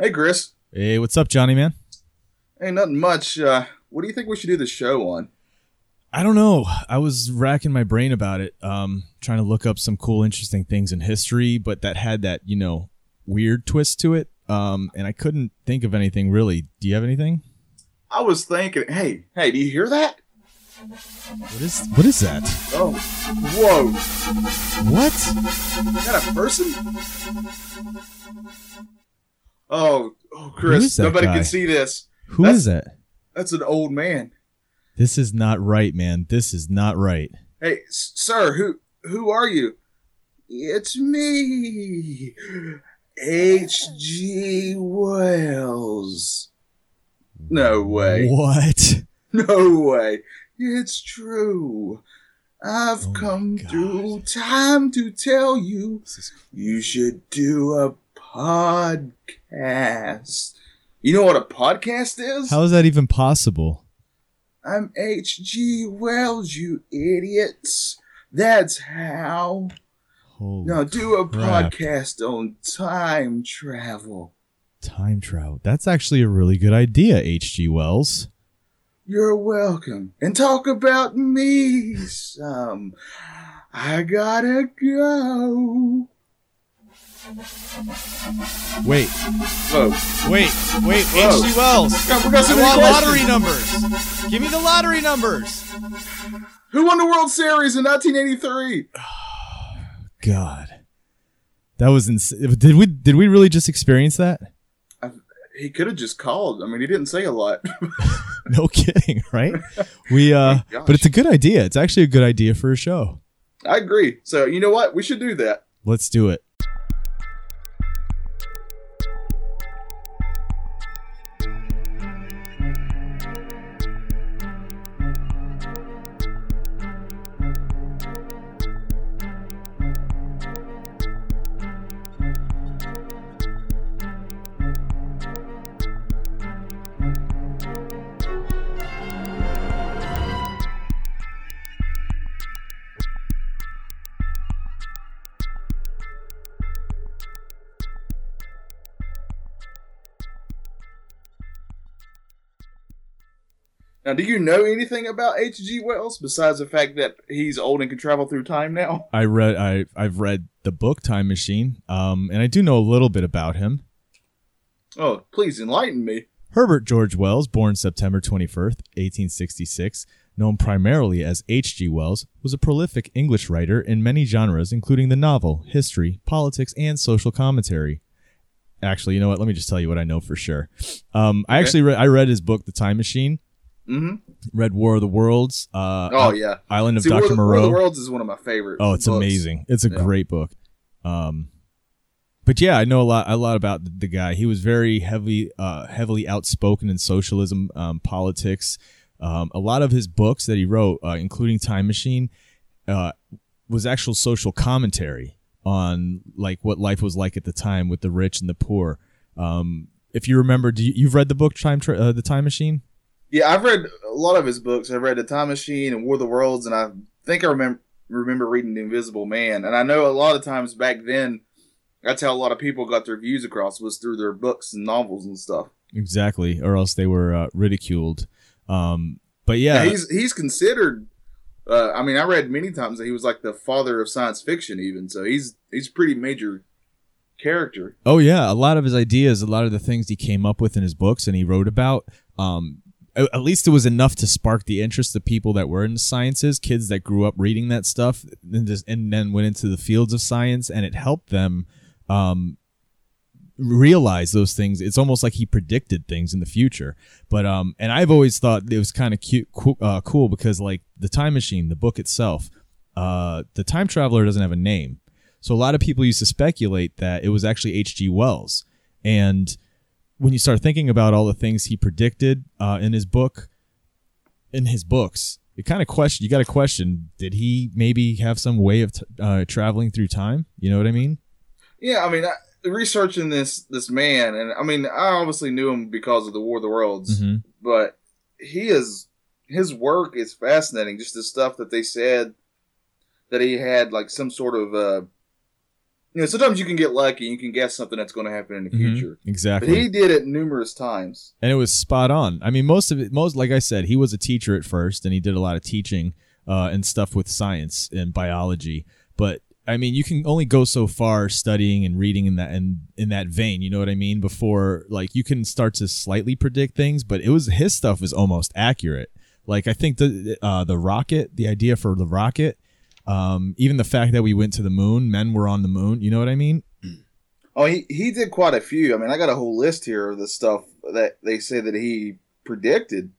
Hey, Chris. Hey, what's up, Johnny man? Hey, nothing much. Uh, what do you think we should do the show on? I don't know. I was racking my brain about it, um, trying to look up some cool, interesting things in history, but that had that, you know, weird twist to it. Um, and I couldn't think of anything really. Do you have anything? I was thinking, hey, hey, do you hear that? What is what is that? Oh, whoa! What? Is that a person? Oh, oh, Chris, nobody guy? can see this. Who That's- is that? That's an old man. This is not right, man. This is not right. Hey, sir, who who are you? It's me, H.G. Wells. No way. What? No way. It's true. I've Oh come through time to tell you you should do a podcast. You know what a podcast is? How is that even possible? I'm H.G. Wells, you idiots. That's how. Holy Now do a crap. podcast on time travel. time travel. That's actually a really good idea, H.G. Wells. You're welcome. And talk about me some. I gotta go. Wait, Oh, wait, wait, Whoa. H.G. Wells. God, we got so I want lottery numbers. Give me the lottery numbers. Who won the World Series in 1983? God, that was ins- Did we did we really just experience that? He could have just called. I mean, he didn't say a lot. No kidding, right? We uh, Gosh. but it's a good idea. It's actually a good idea for a show. I agree. So, you know what? We should do that. Let's do it. Now, do you know anything about H.G. Wells besides the fact that he's old and can travel through time now? I read I I've read the book Time Machine, um, and I do know a little bit about him. Oh, please enlighten me. Herbert George Wells, born September 21st, 1866, known primarily as H.G. Wells, was a prolific English writer in many genres, including the novel, history, politics, and social commentary. Actually, you know what? Let me just tell you what I know for sure. Um, I actually read, I read his book, The Time Machine, Mm-hmm. read War of the Worlds, uh, Oh, yeah. Island of See, Dr. Moreau. War of the Worlds is one of my favorite. Oh, it's books. amazing. It's a Yeah. great book. Um, but yeah, I know a lot a lot about the, guy. He was very heavy, uh, heavily outspoken in socialism, um, politics. Um, a lot of his books that he wrote, uh, including Time Machine, uh, was actual social commentary on like what life was like at the time with the rich and the poor. Um, if you remember, do you, you've read the book Time Tra- uh, the Time Machine? Yeah, I've read a lot of his books. I've read The Time Machine and War of the Worlds, and I think I remember remember reading The Invisible Man. And I know a lot of times back then, that's how a lot of people got their views across was through their books and novels and stuff. Exactly, or else they were uh, ridiculed. Um, but yeah, Yeah, he's he's considered. Uh, I mean, I read many times that he was like the father of science fiction, even. So he's he's pretty major character. Oh yeah, a lot of his ideas, a lot of the things he came up with in his books and he wrote about, um, at least it was enough to spark the interest of people that were in sciences, kids that grew up reading that stuff, and, just, and then went into the fields of science, and it helped them um, realize those things. It's almost like he predicted things in the future. But um, and I've always thought it was kind of cute, cool, uh, cool because like the Time Machine, the book itself, uh, the time traveler doesn't have a name. So a lot of people used to speculate that it was actually H.G. Wells. And when you start thinking about all the things he predicted uh, in his book, in his books, it kind of question. You got to question: Did he maybe have some way of t- uh, traveling through time? You know what I mean? Yeah, I mean, I, researching this this man, and I mean, I obviously knew him because of the War of the Worlds, hmm but he is his work is fascinating. Just the stuff that they said that he had like some sort of uh, you know, sometimes you can get lucky. You can guess something that's going to happen in the Mhm. future. Exactly. But he did it numerous times. and it was spot on. I mean, most of it, most like I said, he was a teacher at first, and he did a lot of teaching uh, and stuff with science and biology. But I mean, you can only go so far studying and reading in that in, in that vein. You know what I mean? Before like you can start to slightly predict things, but it was his stuff was almost accurate. Like I think the uh, the rocket, the idea for the rocket, um, even the fact that we went to the moon, men were on the moon. You know what I mean? Oh, he, he did quite a few. I mean, I got a whole list here of the stuff that they say that he predicted.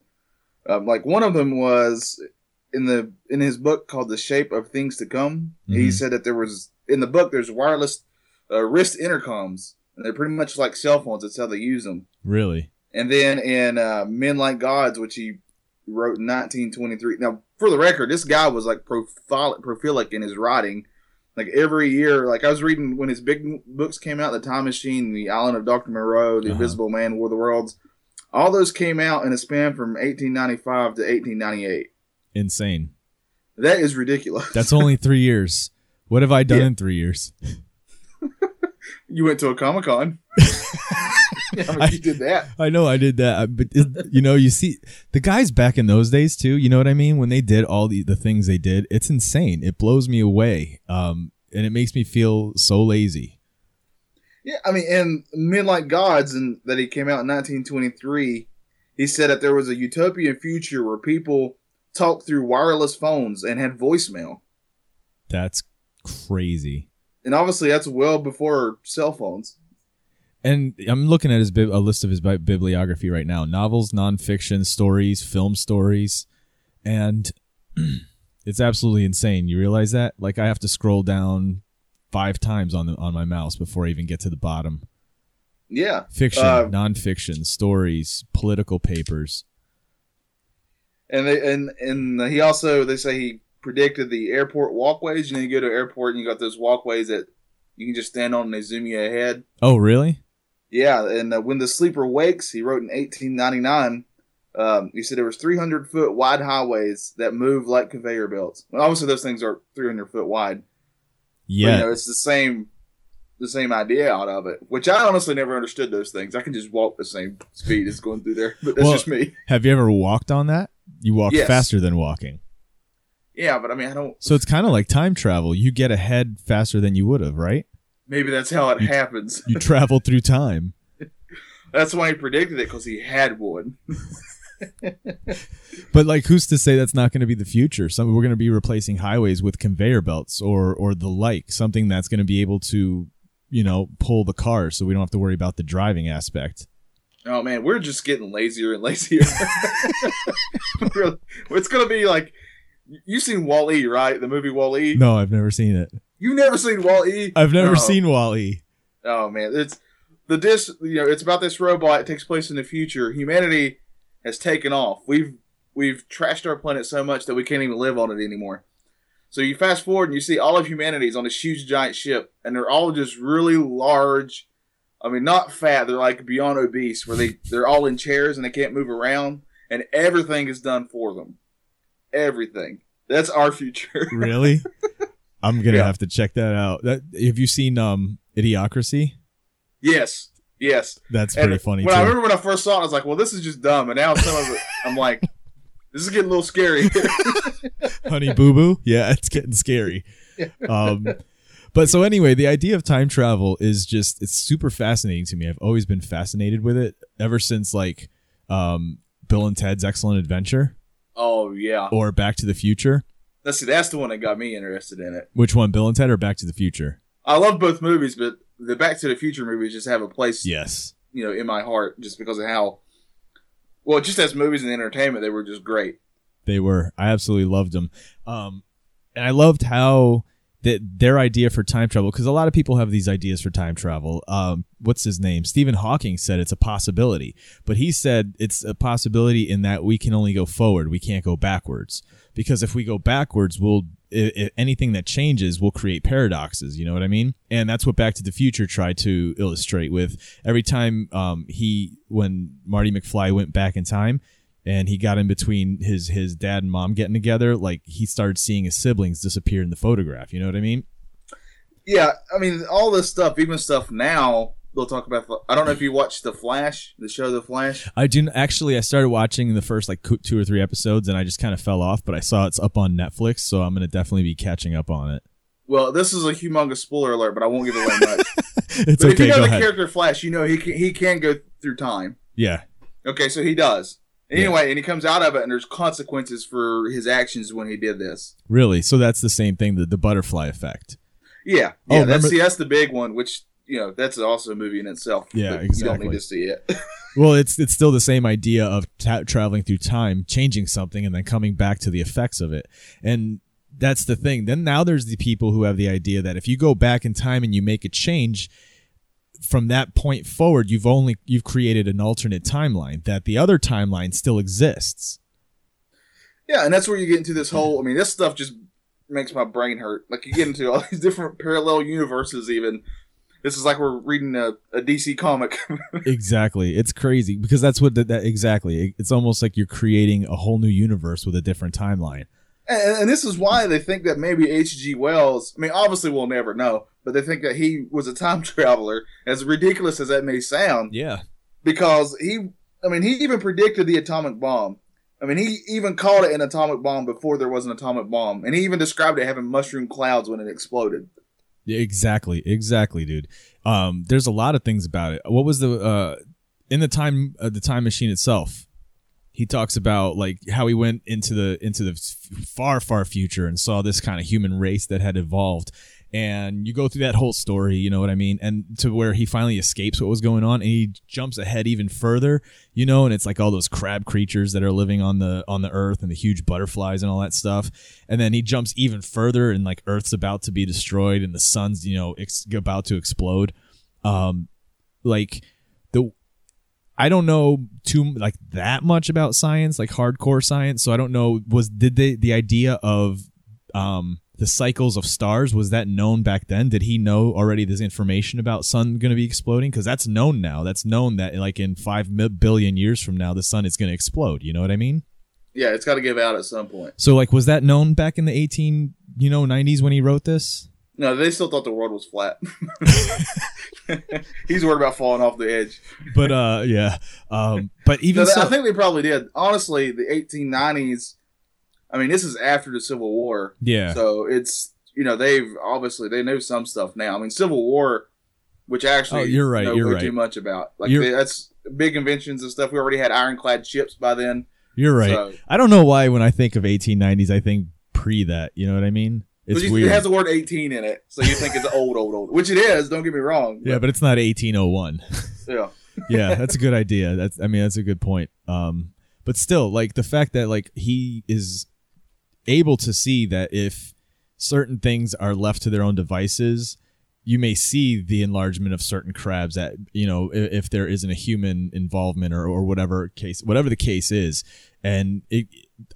Um, like one of them was in the in his book called "The Shape of Things to Come." He Mhm. said that there was in the book there's wireless uh, wrist intercoms, and they're pretty much like cell phones. That's how they use them. Really? And then in uh, Men Like Gods, which he wrote in 1923. Now, for the record, this guy was like profil- prolific in his writing. Like every year, like I was reading when his big books came out, The Time Machine, The Island of Dr. Moreau, The Uh-huh. Invisible Man, War of the Worlds. All those came out in a span from 1895 to 1898. Insane. That is ridiculous. That's only three years. What have I done Yeah. in three years? you went to a Comic Con. I you did that. I know I did that, but you know, you see the guys back in those days too. You know what I mean? When they did all the the things they did, it's insane. It blows me away, um, and it makes me feel so lazy. Yeah, I mean, in Men Like Gods, and that he came out in 1923, he said that there was a utopian future where people talked through wireless phones and had voicemail. That's crazy. And obviously, that's well before cell phones. And I'm looking at his bib- a list of his bi- bibliography right now: novels, nonfiction, stories, film stories, and it's absolutely insane. You realize that? Like I have to scroll down five times on the on my mouse before I even get to the bottom. Yeah, Fiction, Uh, nonfiction, stories, political papers. and they and and he also they say he predicted the airport walkways. You know, you go to an airport and you got those walkways that you can just stand on and they zoom you ahead. Oh, really? Yeah, and uh, when the sleeper wakes, he wrote in 1899. Um, he said there was 300 foot wide highways that move like conveyor belts. Well, obviously, those things are 300 foot wide. Yeah. you know, it's the same, the same idea out of it. Which I honestly never understood those things. I can just walk the same speed as going through there, but that's Well- just me. Have you ever walked on that? You walk Yes. faster than walking. Yeah, but I mean, I don't. So it's kind of like time travel. You get ahead faster than you would have, right? Maybe that's how it You- happens. You travel through time. That's why he predicted it because he had one. But like, who's to say that's not going to be the future? Some we're going to be replacing highways with conveyor belts or or the like, something that's going to be able to, you know, pull the car, so we don't have to worry about the driving aspect. Oh man, we're just getting lazier and lazier. It's gonna be like you've seen Wall E, right? The movie Wall E. No, I've never seen it. You've never seen Wall E. I've never No. seen Wally. Oh man, it's the dis. You know, it's about this robot. It takes place in the future. Humanity has taken off. We've we've trashed our planet so much that we can't even live on it anymore. So you fast forward and you see all of humanity is on this huge giant ship, and they're all just really large. I mean, not fat. They're like beyond obese, where they they're all in chairs and they can't move around, and everything is done for them. Everything. That's our future. Really? I'm gonna Yeah. have to check that out. That have you seen um Idiocracy? yes. Yes. That's And pretty funny When I remember when I first saw it, I was like, "Well, this is just dumb." And now some of it, I'm like, "This is getting a little scary." Honey Boo Boo. Yeah, it's getting scary. Um, but so anyway, the idea of time travel is just it's super fascinating to me. I've always been fascinated with it ever since like um, Bill and Ted's Excellent Adventure oh yeah, or Back to the Future. Let's see. That's the one that got me interested in it. Which one, Bill and Ted or Back to the Future? I love both movies, but the Back to the Future movies just have a place, Yes. you know, in my heart, just because of how. Well, just as movies and entertainment, they were just great. They were. I absolutely loved them. Um, and I loved how that their idea for time travel, because a lot of people have these ideas for time travel. Um, what's his name? Stephen Hawking said it's a possibility, but he said it's a possibility in that we can only go forward. We can't go backwards because if we go backwards, we'll anything that changes will create paradoxes. You know what I mean? And that's what Back to the Future tried to illustrate with every time um, he, when Marty McFly went back in time, and he got in between his his dad and mom getting together like he started seeing his siblings disappear in the photograph you know what i mean yeah, I mean, all this stuff, even stuff now, they'll talk about. I don't know if you watched The Flash, the show The Flash. I didn't actually. I started watching the first like two or three episodes, and I just kind of fell off. But I saw it's up on Netflix, so I'm gonna definitely be catching up on it. Well, this is a humongous spoiler alert, but I won't give away much. it's but if okay. you know the ahead. character Flash, you know he can, he can go through time. Yeah, Okay, so he does. Yeah. Anyway, and he comes out of it, and there's consequences for his actions when he did this. really. So that's the same thing. The the butterfly effect. Yeah, Oh, yeah. remember- that's see, that's the big one, which you know that's also a movie in itself. Yeah, but You exactly. don't need to see it. Well, it's it's still the same idea of ta- traveling through time, changing something, and then coming back to the effects of it. And that's the thing. Then now there's the people who have the idea that if you go back in time and you make a change, from that point forward, you've only you've created an alternate timeline that the other timeline still exists. yeah, and that's where you get into this whole. I mean, this stuff just makes my brain hurt. Like you get into all these different parallel universes. Even this is like we're reading a, a DC comic. exactly, it's crazy because that's what that, that exactly. It's almost like you're creating a whole new universe with a different timeline. And, and this is why they think that maybe H.G. Wells, I mean, obviously we'll never know, but they think that he was a time traveler, as ridiculous as that may sound, Yeah, because he, I mean, he even predicted the atomic bomb. I mean, he even called it an atomic bomb before there was an atomic bomb, and he even described it having mushroom clouds when it exploded. Exactly, exactly, dude. Um, there's a lot of things about it. What was the uh, in the time uh, the time machine itself? He talks about like how he went into the into the far far future and saw this kind of human race that had evolved. And you go through that whole story, you know what I mean, and to where he finally escapes what was going on, and he jumps ahead even further, you know, and it's like all those crab creatures that are living on the on the earth and the huge butterflies and all that stuff. And then he jumps even further and like earth's about to be destroyed and the sun's you know ex- about to explode. Um like the i don't know too like that much about science like hardcore science. So i don't know was did they the idea of um the cycles of stars was that known back then did he know already this information about sun going to be exploding because that's known now that's known that like in five billion years from now the sun is going to explode you know what i mean Yeah, it's got to give out at some point. so like was that known back in the 18 you know 90s when he wrote this? No, they still thought the world was flat. He's worried about falling off the edge. But uh yeah. Um but even No, so I think they probably did. Honestly, the 1890s. I mean, this is after the Civil War, yeah. so it's you know they've obviously they know some stuff now. I mean, Civil War, which actually Oh, you're right, know you're right. too much about. Like they, that's big inventions and stuff. We already had ironclad ships by then. You're right. So, I don't know why when I think of 1890s I think pre that, you know what I mean? It's you- weird. It has the word 18 in it, so you think it's old, old, old, which it is. Don't get me wrong. yeah, but it's not 1801. yeah. yeah, that's a good idea. That's I mean that's a good point. Um but still like the fact that like he is able to see that if certain things are left to their own devices, you may see the enlargement of certain crabs that you know if, there isn't a human involvement or, or whatever case whatever the case is. And it,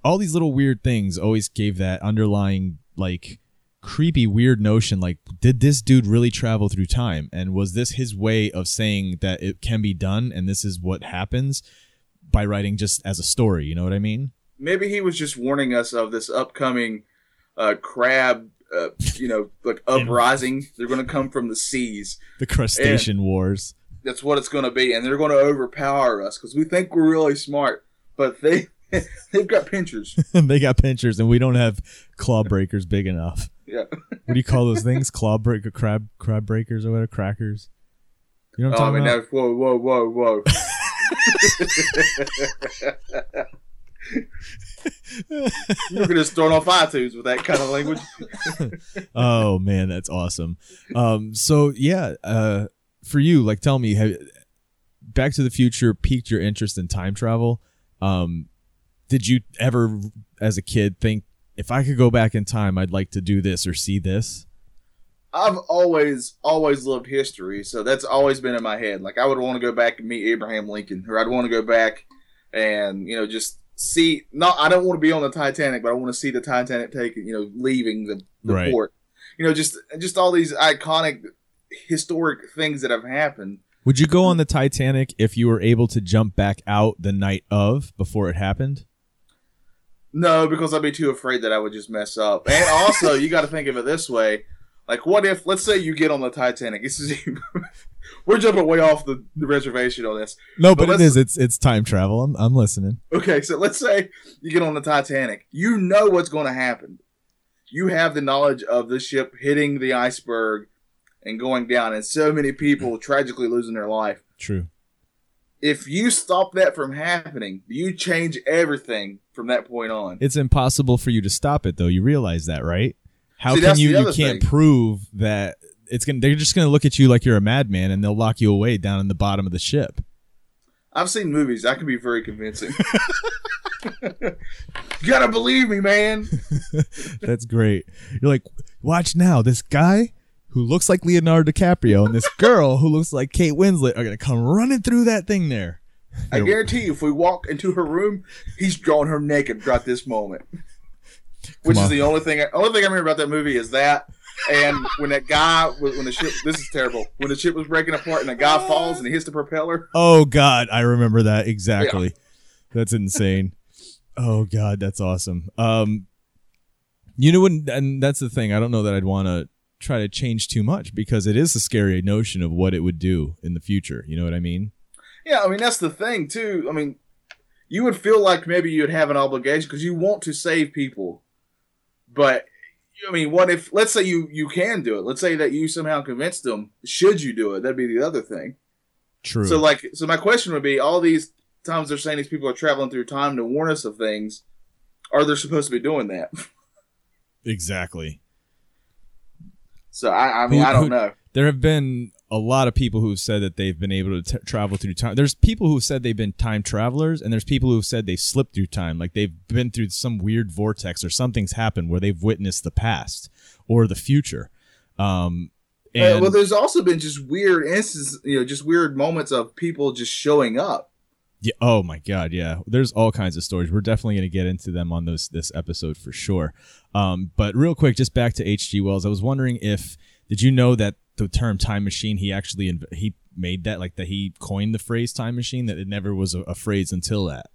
all these little weird things always gave that underlying like creepy weird notion like did this dude really travel through time? And was this his way of saying that it can be done and this is what happens by writing just as a story you know what i mean maybe he was just warning us of this upcoming uh, crab, uh, you know, like uprising. They're going to come from the seas. the crustacean wars That's what it's going to be, and they're going to overpower us because we think we're really smart, but they they've got pinchers. they got pinchers and we don't have claw breakers big enough Yeah. what do you call those things claw breaker crab crab breakers or whatever crackers you know what Oh, i'm I talking mean, about whoa, whoa, whoa, whoa. You're going to start off iTunes with that kind of language. oh man, that's awesome. Um, so yeah, uh, for you, like, tell me, have Back to the Future piqued your interest in time travel? Um, did you ever, as a kid, think if I could go back in time, I'd like to do this or see this? I've always, always loved history, so that's always been in my head. Like I would want to go back and meet Abraham Lincoln, or I'd want to go back and you know just see. Not, I don't want to be on the Titanic, but I want to see the Titanic take, you know, leaving the, the Right. port. You know, just just all these iconic, historic things that have happened. Would you go on the Titanic if you were able to jump back out the night of before it happened? No, because I'd be too afraid that I would just mess up. And also, you got to think of it this way: Like, what if, let's say you get on the Titanic. This is we're jumping way off the, the reservation on this. No, But but, it. It's it's time travel. I'm I'm listening. Okay, so let's say you get on the Titanic. You know what's going to happen. You have the knowledge of the ship hitting the iceberg and going down, and so many people hmm. tragically losing their life. True. If you stop that from happening, you change everything from that point on. It's impossible for you to stop it, though. You realize that, right? How See, can you? You can't thing. prove that it's gonna. They're just gonna look at you like you're a madman, and they'll lock you away down in the bottom of the ship. I've seen movies. That can be very convincing. you gotta believe me, man. That's great. You're like, watch now. This guy who looks like Leonardo DiCaprio and this girl who looks like Kate Winslet are gonna come running through that thing there. I guarantee you, if we walk into her room, he's drawing her naked right this moment. Which is the only thing. Only thing I remember about that movie is that, and when that guy, was- when the ship, this is terrible. When the ship was breaking apart and the guy falls and he hits the propeller. Oh God, I remember that exactly. That's insane. Oh God, that's awesome. Um, you know, when, and that's the thing. I don't know that I'd want to try to change too much because it is a scary notion of what it would do in the future. You know what I mean? Yeah, I mean that's the thing too. I mean, you would feel like maybe you'd have an obligation because you want to save people, but I mean, what if? Let's say you you can do it. Let's say that you somehow convinced them. Should you do it? That'd be the other thing. True. So like, so my question would be: all these times they're saying these people are traveling through time to warn us of things, are they supposed to be doing that? exactly. So I, I mean, Who- I don't who- know. There have been a lot of people who've said that they've been able to t- travel through time. There's people who've said they've been time travelers, and there's people who've said they slipped through time, like they've been through some weird vortex or something's happened where they've witnessed the past or the future. Um, Uh, well, there's also been just weird instances, you know, just weird moments of people just showing up. yeah, oh my god, yeah. There's all kinds of stories. We're definitely going to get into them on this this episode for sure. Um, but real quick, just back to H.G. Wells. I was wondering if did you know that the term time machine he actually inv- he made that like that he coined the phrase time machine that it never was a, a phrase until that.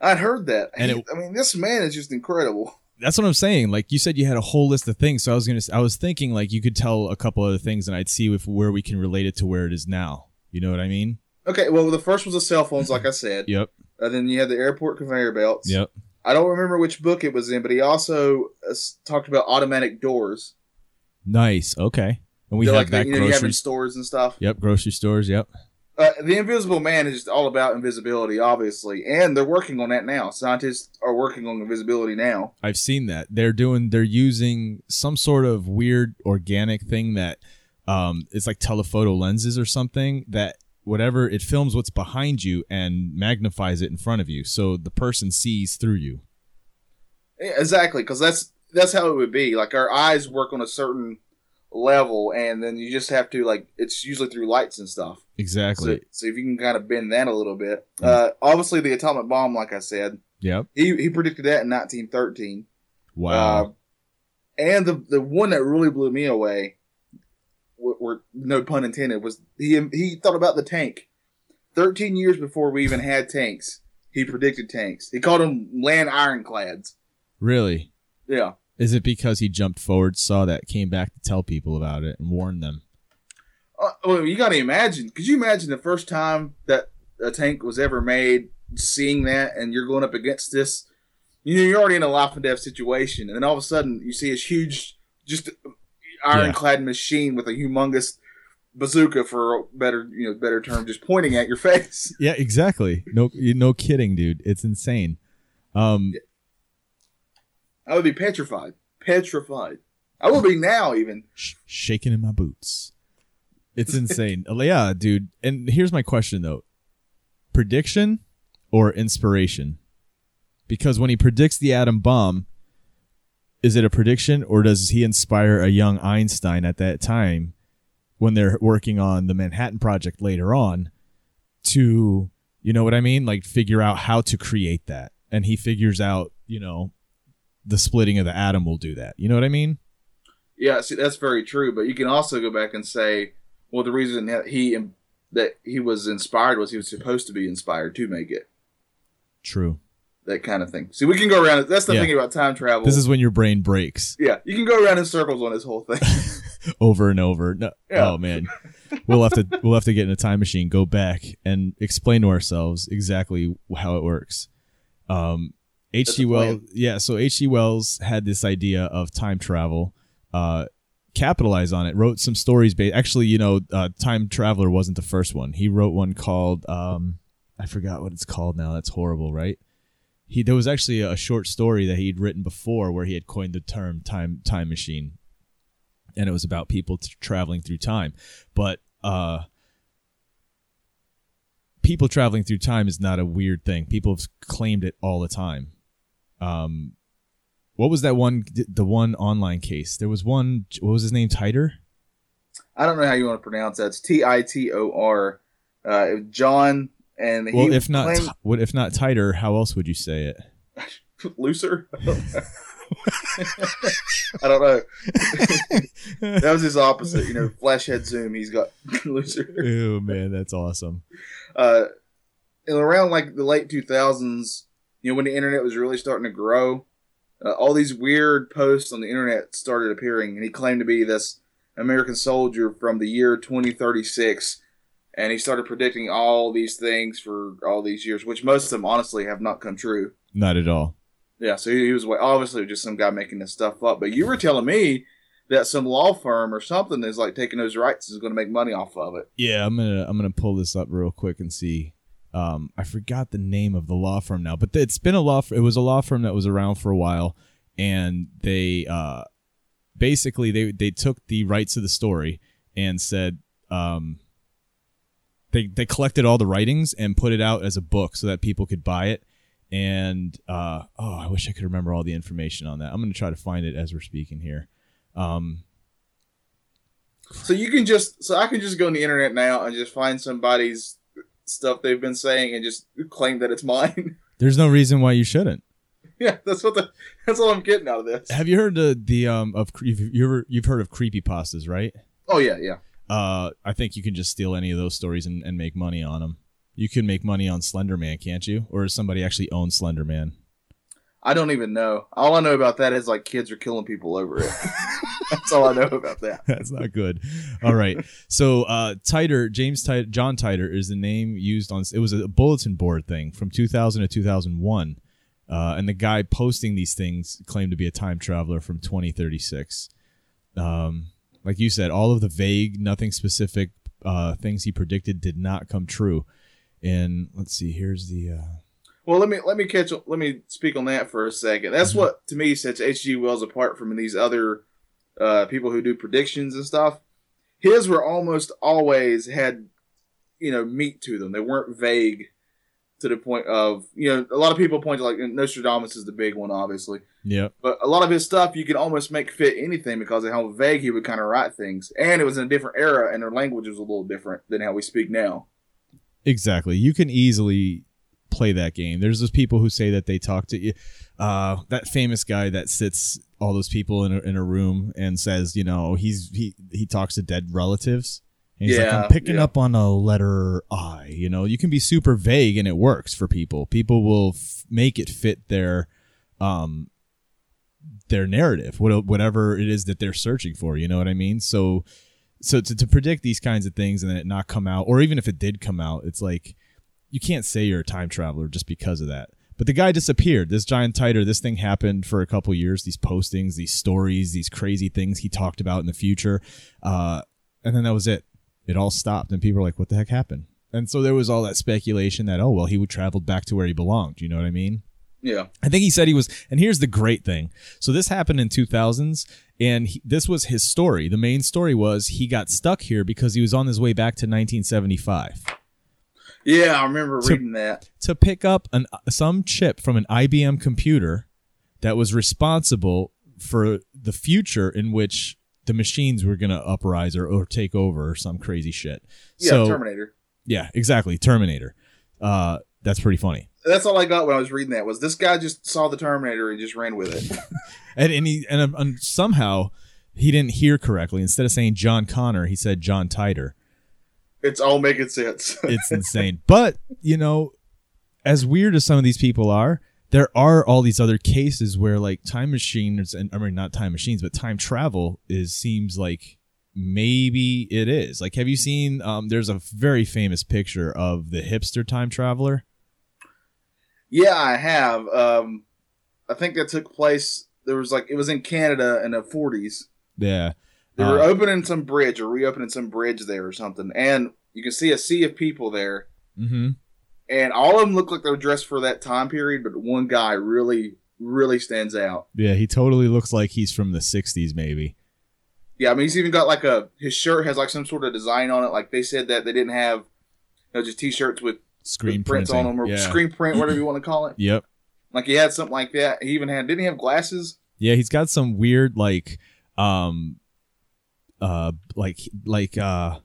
I'd heard that. And He- it- I mean, this man is just incredible. That's what I'm saying. Like you said, you had a whole list of things. So I was gonna, I was thinking like you could tell a couple other things, and I'd see if where we can relate it to where it is now. You know what I mean? Okay, well, the first was the cell phones, like I said. Yep. And then you had the airport conveyor belts. Yep. I don't remember which book it was in, but he also uh, talked about automatic doors. Nice. Okay. And we have like that you know you have in grocery. stores and stuff. Yep. Grocery stores. Yep. Uh, the Invisible Man is just all about invisibility, obviously, and they're working on that now. Scientists are working on invisibility now. I've seen that. They're doing they're using some sort of weird organic thing that um it's like telephoto lenses or something that whatever it films what's behind you and magnifies it in front of you so the person sees through you. Yeah, exactly, because that's that's how it would be. Like our eyes work on a certain level, and then you just have to like it's usually through lights and stuff. Exactly. So, so if you can kind of bend that a little bit, uh, obviously the atomic bomb, like I said, yeah, he he predicted that in 1913. Wow. Uh, and the the one that really blew me away, were, were no pun intended, was he he thought about the tank. Thirteen years before we even had tanks, he predicted tanks. He called them land ironclads. really? Yeah, Is it because he jumped forward, saw that, came back to tell people about it, and warned them? uh, well, you got to imagine. Could you imagine the first time that a tank was ever made, seeing that, and you're going up against this? You know, you're already in a life and death situation, and then all of a sudden you see this huge, just ironclad machine with a humongous bazooka, for a better you know better term, just pointing at your face. Yeah, exactly. No, no kidding, dude. It's insane. Um, I would be petrified, petrified. I will be now even. sh- shaking in my boots. It's insane. Yeah, dude. And here's my question though: prediction or inspiration? Because when he predicts the atom bomb, is it a prediction or does he inspire a young Einstein at that time when they're working on the Manhattan Project later on to, you know what I mean? Like figure out how to create that. And he figures out, you know, the splitting of the atom will do that. You know what I mean? Yeah, see, that's very true. But you can also go back and say, well, the reason that he that he was inspired was he was supposed to be inspired to make it. True. that kind of thing. See, we can go around. That's the Yeah. thing about time travel. This is when your brain breaks yeah, you can go around in circles on this whole thing. over and over. No, Yeah. Oh man, we'll have to we'll have to get in a time machine, go back, and explain to ourselves exactly how it works. Um, H. G. Wells, yeah. So H. G. Wells had this idea of time travel. Uh, capitalized on it. Wrote some stories. Ba- Actually, you know, uh, Time Traveler wasn't the first one. He wrote one called um, I forgot what it's called now. That's horrible, right? He there was actually a short story that he'd written before where he had coined the term time time machine, and it was about people t- traveling through time. But uh, people traveling through time is not a weird thing. People have claimed it all the time. Um, what was that one? The one online case. There was one. What was his name? Titor. I don't know how you want to pronounce that. It's T I T O R. Uh, John and Well, if not, claimed- Ti- what if not Titor? How else would you say it? looser. I don't know. that was his opposite. You know, flash head zoom. He's got looser. oh man, that's awesome. Uh, and around like the late two thousands, you know, when the internet was really starting to grow, uh, all these weird posts on the internet started appearing, and he claimed to be this American soldier from the year twenty thirty six. And he started predicting all these things for all these years, which most of them honestly have not come true. Not at all. Yeah, so he, he was obviously just some guy making this stuff up. But you were telling me that some law firm or something is like taking those rights is going to make money off of it. Yeah, I'm gonna I'm gonna pull this up real quick and see. Um, I forgot the name of the law firm now, but it's been a law. It was a law firm that was around for a while, and they uh, basically they they took the rights of the story and said um, they they collected all the writings and put it out as a book so that people could buy it. And uh, oh, I wish I could remember all the information on that. I'm gonna try to find it as we're speaking here. Um, So you can just so I can just go on the internet now and just find somebody's stuff they've been saying and just claim that it's mine. there's no reason why you shouldn't. yeah, that's what the that's what I'm getting out of this. Have you heard the the um of you've you ever, you've heard of creepy pastas, right? Oh yeah, yeah. Uh, I think you can just steal any of those stories and, and make money on them. You can make money on Slender Man, can't you? Or does somebody actually own Slender Man? I don't even know. All I know about that is like kids are killing people over it. that's all I know about that. That's not good. All right. So uh, Titor, James Titor, John Titor is the name used on. It was a bulletin board thing from 2000 to 2001, uh, and the guy posting these things claimed to be a time traveler from 2036. Um, like you said, all of the vague, nothing specific uh, things he predicted did not come true. And let's see. Here's the. Uh, Well, let me let me catch let me speak on that for a second. That's Mhm. what to me sets H.G. Wells apart from these other uh, people who do predictions and stuff. His were almost always had you know meat to them. They weren't vague to the point of you know a lot of people point to like Nostradamus is the big one, obviously, Yeah. but a lot of his stuff you can almost make fit anything because of how vague he would kind of write things, and it was in a different era and their language was a little different than how we speak now. Exactly. You can easily play that game. There's those people who say that they talk to you. Uh, that famous guy that sits all those people in a, in a room and says, you know, he's he he talks to dead relatives. And he's like, I'm picking yeah. up on a letter I. You know, you can be super vague and it works for people. People will f- make it fit their um their narrative, what- whatever it is that they're searching for. You know what I mean? So so to, to predict these kinds of things and then it not come out, or even if it did come out, it's like you can't say you're a time traveler just because of that. But the guy disappeared. This giant Titor, this thing happened for a couple years. These postings, these stories, these crazy things he talked about in the future, uh, and then that was it. It all stopped, and people were like, "What the heck happened?" And so there was all that speculation that, oh well, he would traveled back to where he belonged. You know what I mean? Yeah, I think he said he was, and here's the great thing. So this happened in 2000s, and he, this was his story. The main story was he got stuck here because he was on his way back to 1975 yeah, I remember So- reading that. to pick up an some chip from an IBM computer that was responsible for the future in which the machines were going to uprise or, or take over or some crazy shit. Yeah, so Terminator. yeah, exactly, Terminator. Uh, that's pretty funny. That's all I got when I was reading that was this guy just saw the Terminator and just ran with it. And and, he, and, um, and somehow he didn't hear correctly. Instead of saying John Connor, he said John Titor. It's all making sense. It's insane. But, you know, as weird as some of these people are, there are all these other cases where like time machines and I mean not time machines, but time travel is seems like maybe it is. Like, have you seen? Um, there's a very famous picture of the hipster time traveler. Yeah, I have. Um, I think that took place. There was like it was in Canada in the 40s. Yeah, They were Uh, opening some bridge or reopening some bridge there or something, and you can see a sea of people there, hmm and all of them look like they're dressed for that time period, but one guy really, really stands out. Yeah, he totally looks like he's from the '60s, maybe. Yeah, I mean, he's even got like a his shirt has like some sort of design on it. Like they said that they didn't have, you know, just t-shirts with, Screen with prints printing. on them or yeah. screen print, whatever you want to call it. Yep. Like he had something like that. He even had didn't he have glasses? Yeah, he's got some weird like um uh like like uh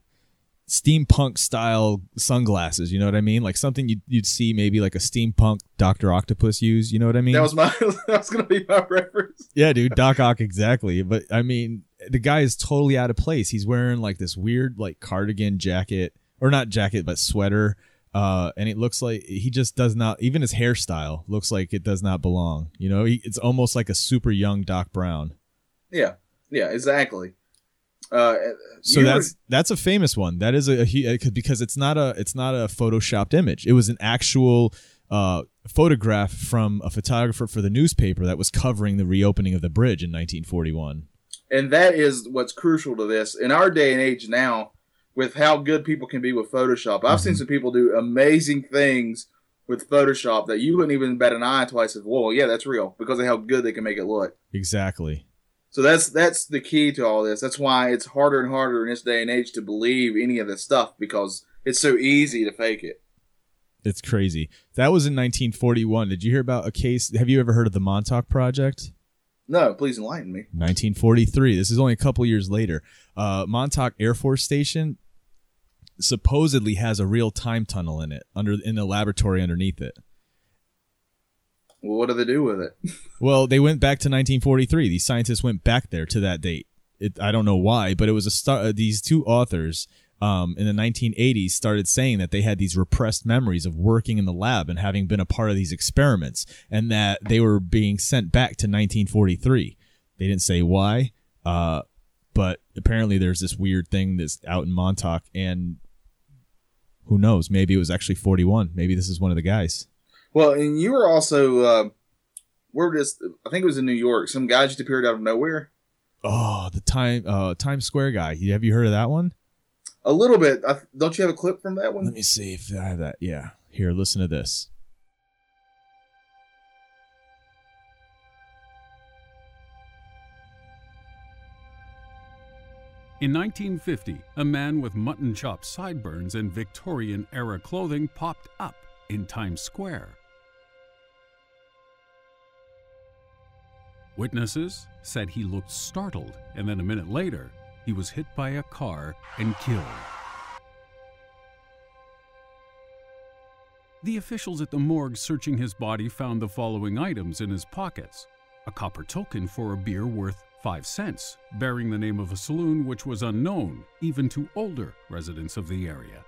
steampunk style sunglasses, you know what I mean? Like something you'd, you'd see maybe like a steampunk Dr. Octopus use, you know what I mean? That was my that was gonna be my reference. yeah, dude, Doc Ock exactly. But I mean, the guy is totally out of place. He's wearing like this weird like cardigan jacket or not jacket but sweater uh and it looks like he just does not even his hairstyle looks like it does not belong. You know, he, it's almost like a super young Doc Brown. Yeah, yeah, exactly. Uh, So you were- that's that's a famous one. That is a, a uh, because it's not a it's not a photoshopped image. It was an actual uh, photograph from a photographer for the newspaper that was covering the reopening of the bridge in 1941. and that is what's crucial to this in our day and age now with how good people can be with photoshop i've seen Mhm. some people do amazing things with photoshop that you wouldn't even bat an eye twice of whoa yeah that's real because of how good they can make it look Exactly. So that's that's the key to all this that's why it's harder and harder in this day and age to believe any of this stuff because it's so easy to fake it It's crazy. That was in 1941. Did you hear about a case? Have you ever heard of the Montauk Project? no please enlighten me 1943. This is only a couple years later. Uh, Montauk Air Force Station supposedly has a real time tunnel in it under in the laboratory underneath it. Well what do they do with it Well, they went back to 1943. These scientists went back there to that date. It, I don't know why, but it was a start. Uh, these two authors um, in the 1980s started saying that they had these repressed memories of working in the lab and having been a part of these experiments, and that they were being sent back to 1943. They didn't say why, uh, but apparently there's this weird thing that's out in Montauk, and who knows? Maybe it was actually 41. Maybe this is one of the guys. Well, and you were also uh, where just I think it was in New York. Some guy just appeared out of nowhere. Oh, the time uh, Times Square guy. Have you heard of that one? A little bit. I, don't you have a clip from that one? Let me see if I have that. Yeah. Here, listen to this. In 1950, a man with mutton chop sideburns and Victorian era clothing popped up in Times Square. Witnesses said he looked startled, and then a minute later, he was hit by a car and killed. The officials at the morgue searching his body found the following items in his pockets a copper token for a beer worth 5 cents, bearing the name of a saloon which was unknown even to older residents of the area.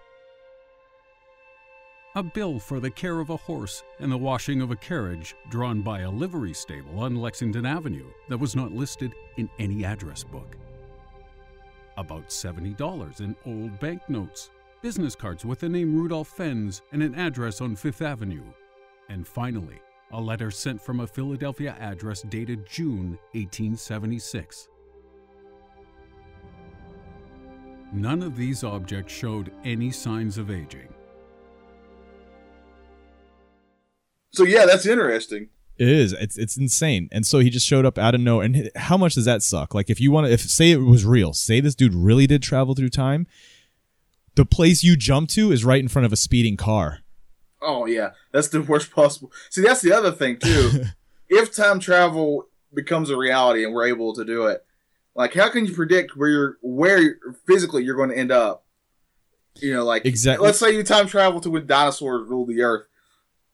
A bill for the care of a horse and the washing of a carriage drawn by a livery stable on Lexington Avenue that was not listed in any address book. About $70 in old banknotes, business cards with the name Rudolph Fentz and an address on Fifth Avenue. And finally, a letter sent from a Philadelphia address dated June 1876. None of these objects showed any signs of aging. So yeah, that's interesting. It is. It's it's insane. And so he just showed up out of nowhere. And how much does that suck? Like if you want to, if say it was real, say this dude really did travel through time, the place you jump to is right in front of a speeding car. Oh yeah, that's the worst possible. See, that's the other thing too. if time travel becomes a reality and we're able to do it, like how can you predict where you're where physically you're going to end up? You know, like Exactly. Let's say you time travel to when dinosaurs ruled the earth.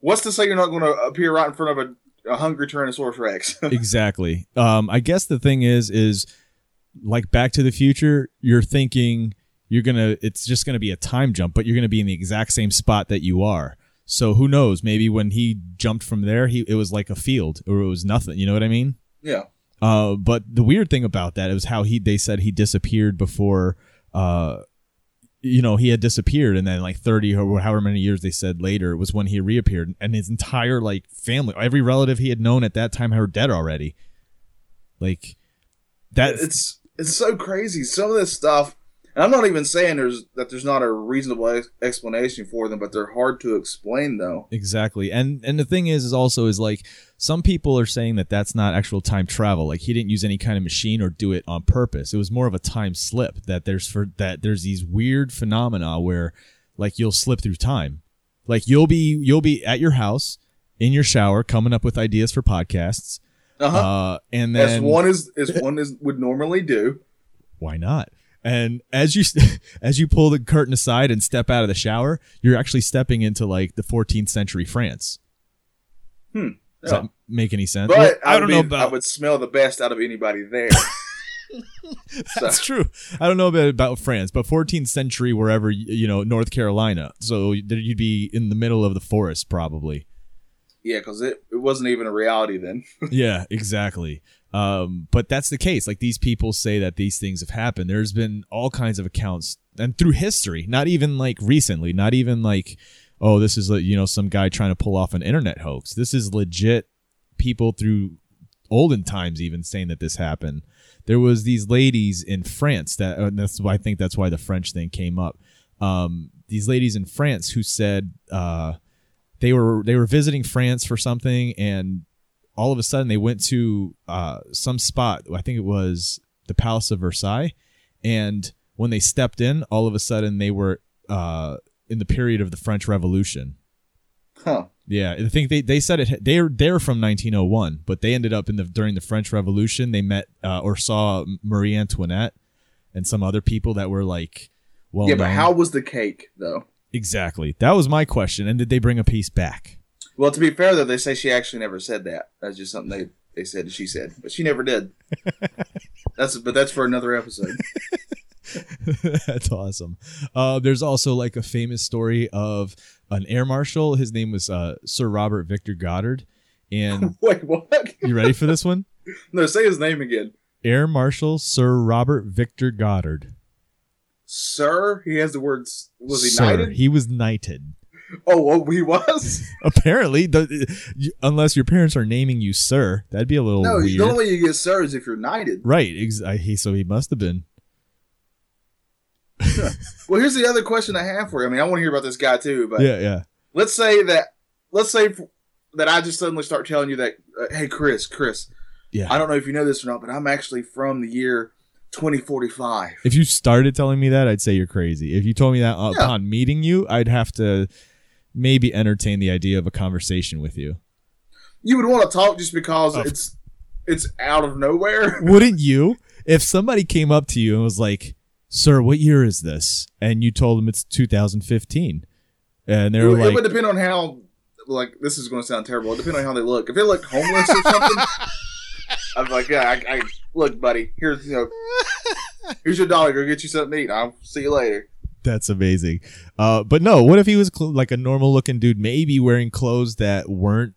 What's to say you're not going to appear right in front of a, a hungry Tyrannosaurus Rex? exactly. Um, I guess the thing is, is like Back to the Future. You're thinking you're gonna. It's just gonna be a time jump, but you're gonna be in the exact same spot that you are. So who knows? Maybe when he jumped from there, he it was like a field or it was nothing. You know what I mean? Yeah. Uh, but the weird thing about that was how he they said he disappeared before. Uh, you know, he had disappeared, and then like thirty or however many years they said later was when he reappeared, and his entire like family, every relative he had known at that time, were dead already. Like that, It's it's so crazy. Some of this stuff, and I'm not even saying there's that there's not a reasonable ex- explanation for them, but they're hard to explain though. Exactly. And and the thing is is also is like some people are saying that that's not actual time travel. Like he didn't use any kind of machine or do it on purpose. It was more of a time slip that there's for that there's these weird phenomena where like you'll slip through time. Like you'll be you'll be at your house in your shower coming up with ideas for podcasts. Uh-huh. Uh and then as one is as one is would normally do. why not? And as you as you pull the curtain aside and step out of the shower, you're actually stepping into like the 14th century France. Hmm. Does Yeah. that make any sense? But Well, I, I don't would know be- I would smell the best out of anybody there. That's true. I don't know about, about France, but 14th century, wherever you know, North Carolina. So you'd be in the middle of the forest, probably. yeah, because it, it wasn't even a reality then. yeah, exactly. Um, but that's the case. Like these people say that these things have happened. There's been all kinds of accounts, and through history, not even like recently, not even like, oh, this is you know some guy trying to pull off an internet hoax. This is legit people through olden times even saying that this happened. There was these ladies in France that uh, that's why I think that's why the French thing came up. Um, these ladies in France who said uh, they were they were visiting France for something and all of a sudden they went to uh, some spot. I think it was the Palace of Versailles, and when they stepped in, all of a sudden they were uh, in the period of the French Revolution. Huh. Yeah, I think they, they said it. They're they're from 1901, but they ended up in the during the French Revolution. They met uh, or saw Marie Antoinette and some other people that were like, well, yeah, but known. how was the cake though? exactly? That was my question. And did they bring a piece back? Well, to be fair though, they say she actually never said that. That's just something they they said she said, but she never did. that's but that's for another episode. That's awesome. Uh, there's also like a famous story of an air marshal. His name was uh, Sir Robert Victor Goddard. And Wait, what? you ready for this one? No, say his name again. Air Marshal Sir Robert Victor Goddard. Sir, he has the words. Was he Sir. knighted? He was knighted. Oh, oh, he was. Apparently, the, unless your parents are naming you Sir, that'd be a little No, weird. the only way you get sir is if you're knighted. right. Ex- I, he, so he must have been. Well, here's the other question I have for you. I mean, I want to hear about this guy too, but Yeah, yeah. let's say that let's say that I just suddenly start telling you that, uh, hey, Chris, Chris, Yeah. I don't know if you know this or not, but I'm actually from the year 2045. If you started telling me that, I'd say you're crazy. If you told me that upon meeting you, I'd have to maybe entertain the idea of a conversation with you. You would want to talk just because Of- it's it's out of nowhere. Wouldn't you? If somebody came up to you and was like, "Sir, what year is this?" and you told them it's 2015, and they It, were would- it like, would depend on how. Like this is going to sound terrible. It depends on how they look. If they look homeless or something, I'm like, yeah, I, I look, buddy. Here's you know, here's your dollar. Go get you something to eat. I'll see you later. "That's amazing." Uh, but no, what if he was cl- like a normal looking dude, maybe wearing clothes that weren't,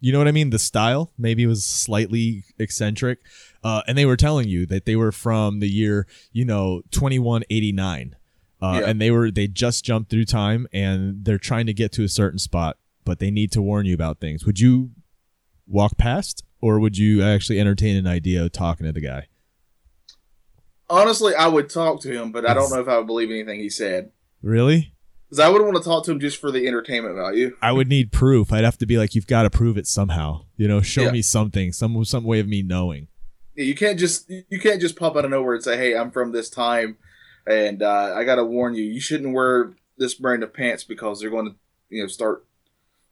you know what I mean? The style maybe was slightly eccentric, uh, and they were telling you that they were from the year, you know, 2189. Uh, Yeah. and they were they just jumped through time and they're trying to get to a certain spot but they need to warn you about things would you walk past or would you actually entertain an idea of talking to the guy Honestly, I would talk to him, but I don't know if I would believe anything he said. really Because I wouldn't want to talk to him just for the entertainment value. i would need proof i'd have to be like you've got to prove it somehow you know show Yeah. me something some some way of me knowing Yeah, You can't just you can't just pop out of nowhere and say, "Hey, I'm from this time, and uh, I got to warn you, you shouldn't wear this brand of pants because they're going to, you know, start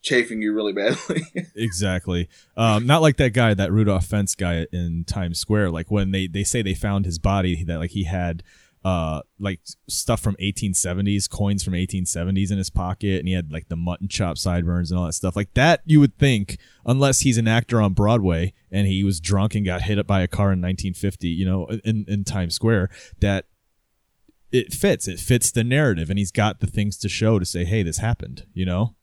chafing you really badly." exactly. Um not like that guy that rudolph fentz guy in times square like when they they say they found his body that like he had uh like stuff from 1870s coins from 1870s in his pocket and he had like the mutton chop sideburns and all that stuff. Like that you would think unless he's an actor on broadway and he was drunk and got hit up by a car in 1950 you know in in times square that it fits. It fits the narrative and he's got the things to show to say hey this happened you know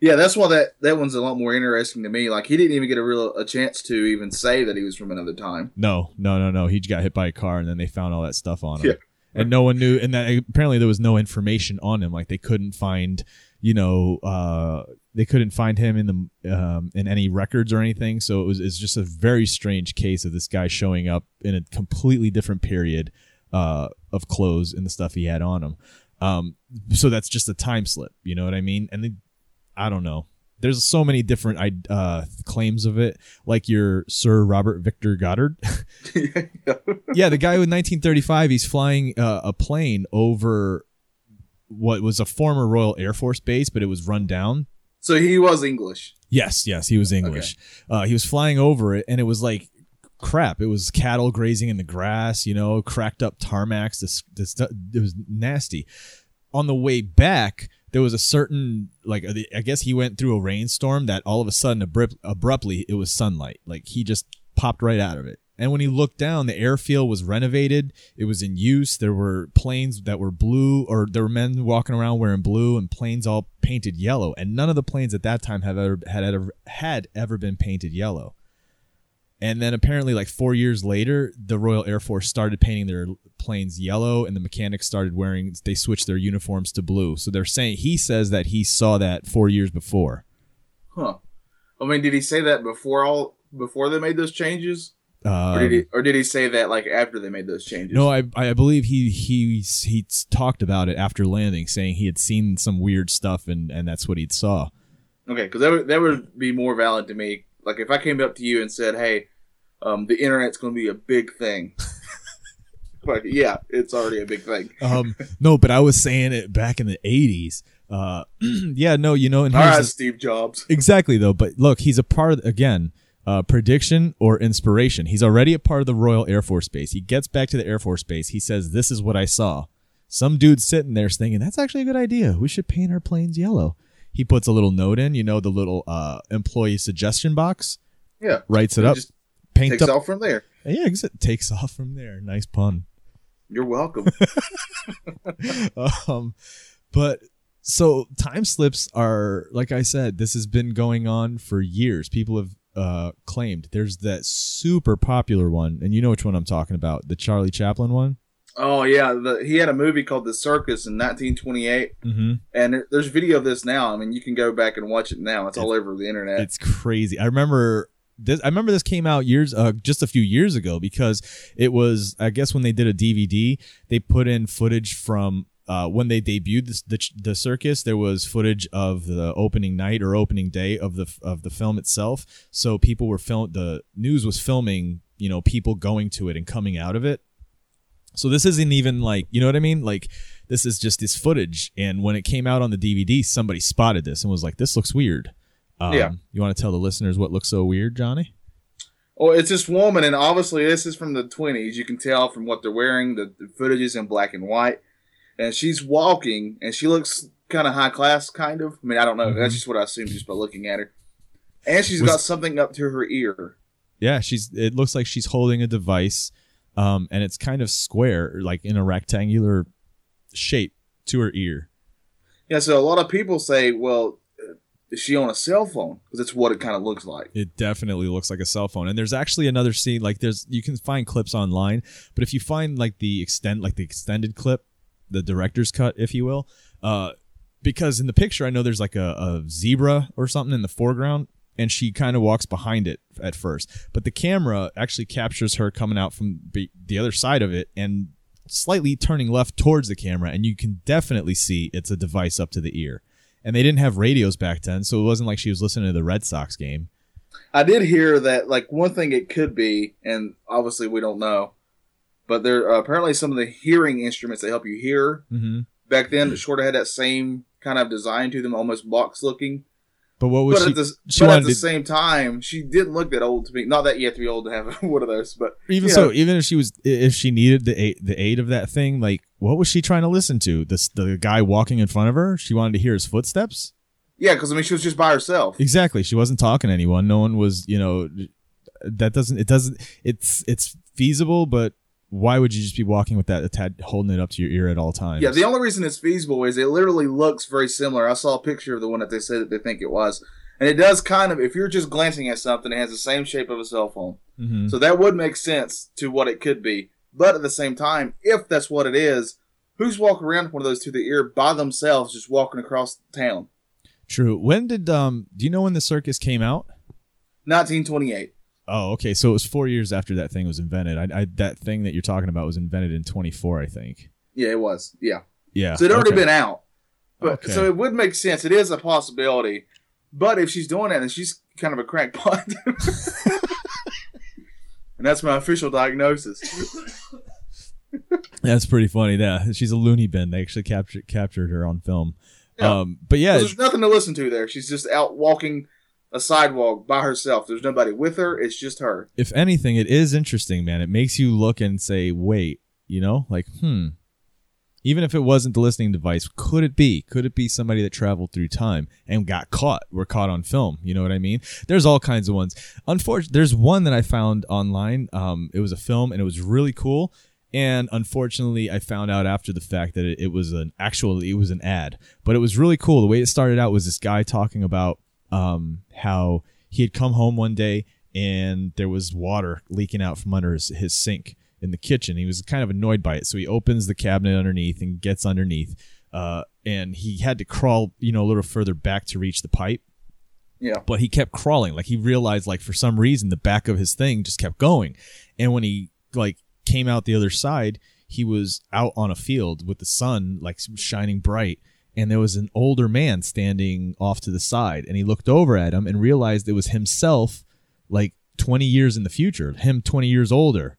Yeah, that's why that that one's a lot more interesting to me. Like he didn't even get a real a chance to even say that he was from another time. No, no, no, no. He got hit by a car, and then they found all that stuff on him. Yeah. And no one knew, and that apparently there was no information on him. Like they couldn't find, you know, uh, they couldn't find him in the um, in any records or anything. So it was it's just a very strange case of this guy showing up in a completely different period uh, of clothes and the stuff he had on him. Um, so that's just a time slip. You know what I mean? And then I don't know. There's so many different uh, claims of it, like your Sir Robert Victor Goddard. yeah, the guy with 1935, he's flying uh, a plane over what was a former Royal Air Force base, but it was run down. so he was English. Yes, yes, he was English. Uh, he was flying over it, and it was like crap. It was cattle grazing in the grass, you know, cracked up tarmacs. This, this, it was nasty. On the way back, there was a certain like uh, I guess he went through a rainstorm that all of a sudden abrupt, abruptly it was sunlight. Like he just popped right out of it. And when he looked down, the airfield was renovated. It was in use. There were planes that were blue, or there were men walking around wearing blue, and planes all painted yellow. And none of the planes at that time have ever had ever had ever been painted yellow. And then apparently, like four years later, the Royal Air Force started painting their planes yellow, and the mechanics started wearing. They switched their uniforms to blue. So they're saying he says that he saw that four years before. Huh. I mean, did he say that before all before they made those changes, Um, or did he or did he say that like after they made those changes? No, I I believe he he he talked about it after landing, saying he had seen some weird stuff and and that's what he saw. Okay, because that would that would be more valid to me. Like if I came up to you and said, "Hey, um, the internet's going to be a big thing," but yeah, it's already a big thing. Um, no, but I was saying it back in the '80s. Uh, yeah, no, you know, and All here's Steve Jobs. exactly though. But look, he's a part of again. Uh, prediction or inspiration. He's already a part of the Royal Air Force Base. He gets back to the Air Force Base. He says, "This is what I saw." Some dude sitting there thinking, "That's actually a good idea. We should paint our planes yellow." He puts a little note in, you know, the little uh, employee suggestion box. Yeah, Writes it up, just paint takes up. off from there. Yeah, exa- takes off from there. Nice pun. You're welcome. um, but so time slips are like I said, this has been going on for years. People have uh, claimed there's that super popular one, and you know which one I'm talking about, the Charlie Chaplin one. Oh yeah, the, he had a movie called The Circus in 1928, Mm-hmm. and there- there's video of this now. I mean, you can go back and watch it now. It's all over the internet. It's crazy. I remember this. I remember this came out years, uh, just a few years ago because it was. I guess when they did a DVD, they put in footage from. Uh, when they debuted this, the the circus, there was footage of the opening night or opening day of the of the film itself. So people were film. The news was filming, you know, people going to it and coming out of it. So this isn't even like, you know what I mean? Like this is just this footage. And when it came out on the DVD, somebody spotted this and was like, "This looks weird." Um, Yeah. You want to tell the listeners what looks so weird, Johnny? Oh, it's this woman, and obviously this is from the 20s. You can tell from what they're wearing. The, the footage is in black and white, and she's walking, and she looks kind of high class, kind of. I mean, I don't know. Mhm. That's just what I assume just by looking at her. And she's Was- got something up to her ear. Yeah, she's. It looks like she's holding a device, um, and it's kind of square, like in a rectangular shape to her ear. Yeah, so a lot of people say, well, is she on a cell phone? Because that's what it kind of looks like. It definitely looks like a cell phone. And there's actually another scene like there's you can find clips online, but if you find like the extend like the extended clip, the director's cut, if you will, uh, because in the picture I know there's like a, a zebra or something in the foreground, and she kind of walks behind it at first, but the camera actually captures her coming out from be- the other side of it and slightly turning left towards the camera, and you can definitely see it's a device up to the ear. And they didn't have radios back then, so it wasn't like she was listening to the Red Sox game. I did hear that, like, one thing it could be, and obviously we don't know, but there are apparently some of the hearing instruments that help you hear Mm-hmm. back then sort of had that same kind of design to them, almost box looking. But what was But, she? at the, she but at the to- same time, she didn't look that old to me. Not that you have to be old to have one of those, but even so, know. even if she was, if she needed the aid, the aid of that thing, like what was she trying to listen to? This the guy walking in front of her. She wanted to hear his footsteps. yeah, because I mean, she was just by herself. Exactly. She wasn't talking to anyone. No one was. You know, that doesn't. It doesn't. It's it's feasible, but why would you just be walking with that attached, holding it up to your ear at all times? Yeah, the only reason it's feasible is it literally looks very similar. I saw a picture of the one that they said that they think it was. And it does kind of, if you're just glancing at something, it has the same shape of a cell phone. Mhm. So that would make sense to what it could be. But at the same time, if that's what it is, who's walking around with one of those to the ear by themselves, just walking across town? True. When did um? Do you know when the circus came out? 1928. Oh, okay. So it was four years after that thing was invented. I, I that thing that you're talking about was invented in 24, I think. Yeah, it was. Yeah. Yeah. So it already okay. been out. But Okay. so it would make sense. It is a possibility. But if she's doing that, then she's kind of a crackpot. and that's my official diagnosis. That's pretty funny. Yeah, she's a loony bin. They actually captured captured her on film. Yeah. Um, but yeah, There's nothing to listen to there. She's just out walking a sidewalk by herself. There's nobody with her. It's just her. if anything, it is interesting, man. It makes you look and say, wait, you know, like, hmm. Even if it wasn't the listening device, could it be? Could it be somebody that traveled through time and got caught? Were caught on film. You know what I mean? There's all kinds of ones. Unfortunately, there's one that I found online. Um, it was a film and it was really cool. And unfortunately, I found out after the fact that it, it was an actual, it was an ad, but it was really cool. The way it started out was this guy talking about um, how he had come home one day and there was water leaking out from under his, his sink in the kitchen. He was kind of annoyed by it, so he opens the cabinet underneath and gets underneath. Uh, and he had to crawl, you know, a little further back to reach the pipe Yeah. but he kept crawling like he realized like for some reason the back of his thing just kept going and when he like came out the other side he was out on a field with the sun like shining bright and there was an older man standing off to the side and he looked over at him and realized it was himself like 20 years in the future him 20 years older.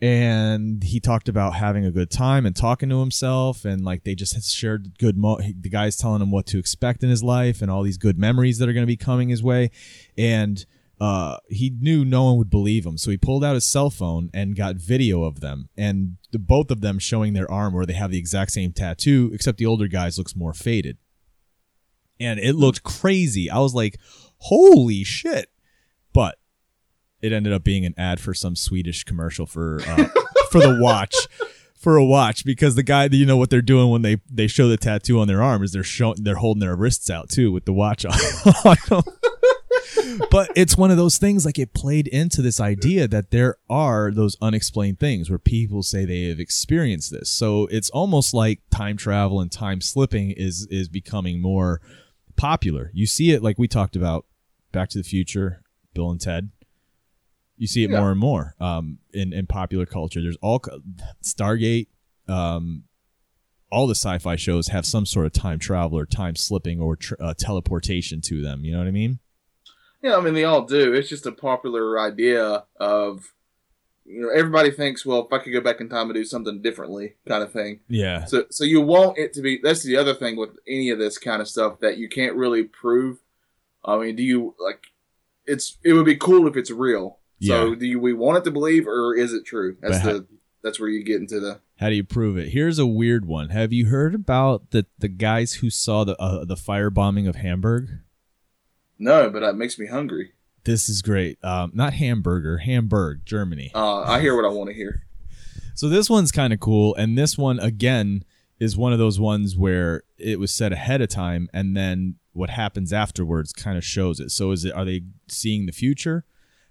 And he talked about having a good time and talking to himself and like they just shared good mo- the guy's telling him what to expect in his life and all these good memories that are going to be coming his way. And uh, he knew no one would believe him. So he pulled out his cell phone and got video of them and the, both of them showing their arm where they have the exact same tattoo except the older guy's looks more faded. And it looked crazy. I was like holy shit. But it ended up being an ad for some Swedish commercial for uh, for the watch for a watch because the guy you know what they're doing when they they show the tattoo on their arm is they're showing they're holding their wrists out too with the watch on. but it's one of those things like it played into this idea that there are those unexplained things where people say they have experienced this. So it's almost like time travel and time slipping is is becoming more popular. You see it like we talked about Back to the Future, Bill and Ted you see it Yeah. more and more um, in in popular culture. There's all Stargate, um, all the sci-fi shows have some sort of time travel or time slipping or tr- uh, teleportation to them. You know what I mean? Yeah, I mean they all do. It's just a popular idea of you know everybody thinks, well, if I could go back in time and do something differently, kind of thing. Yeah, So so you want it to be. That's the other thing with any of this kind of stuff that you can't really prove. I mean, do you like? It's it would be cool if it's real. So Yeah. do you, we want it to believe or is it true? That's But the that's where you get into the How do you prove it? Here's a weird one. Have you heard about the the guys who saw the uh, the firebombing of Hamburg? No, but that makes me hungry. This is great. Um, not hamburger, Hamburg, Germany. Uh, I hear what I want to hear. So this one's kind of cool, and this one again is one of those ones where it was said ahead of time, and then what happens afterwards kind of shows it. So is it are they seeing the future?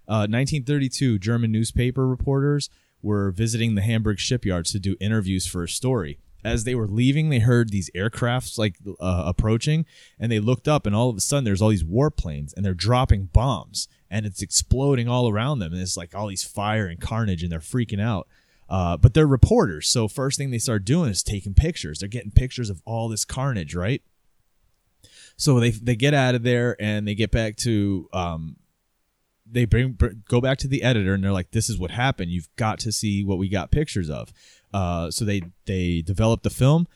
Uh, 1932, German newspaper reporters were visiting the Hamburg shipyards to do interviews for a story. As they were leaving, they heard these aircrafts like uh, approaching, and they looked up, and all of a sudden, there's all these warplanes, and they're dropping bombs, and it's exploding all around them, and it's like all these fire and carnage, and they're freaking out. Uh, but they're reporters, so first thing they start doing is taking pictures. They're getting pictures of all this carnage, right? So they they get out of there and they get back to um, they bring br- go back to the editor and they're like, "This is what happened. You've got to see what we got pictures of." Uh, so they they developed the film,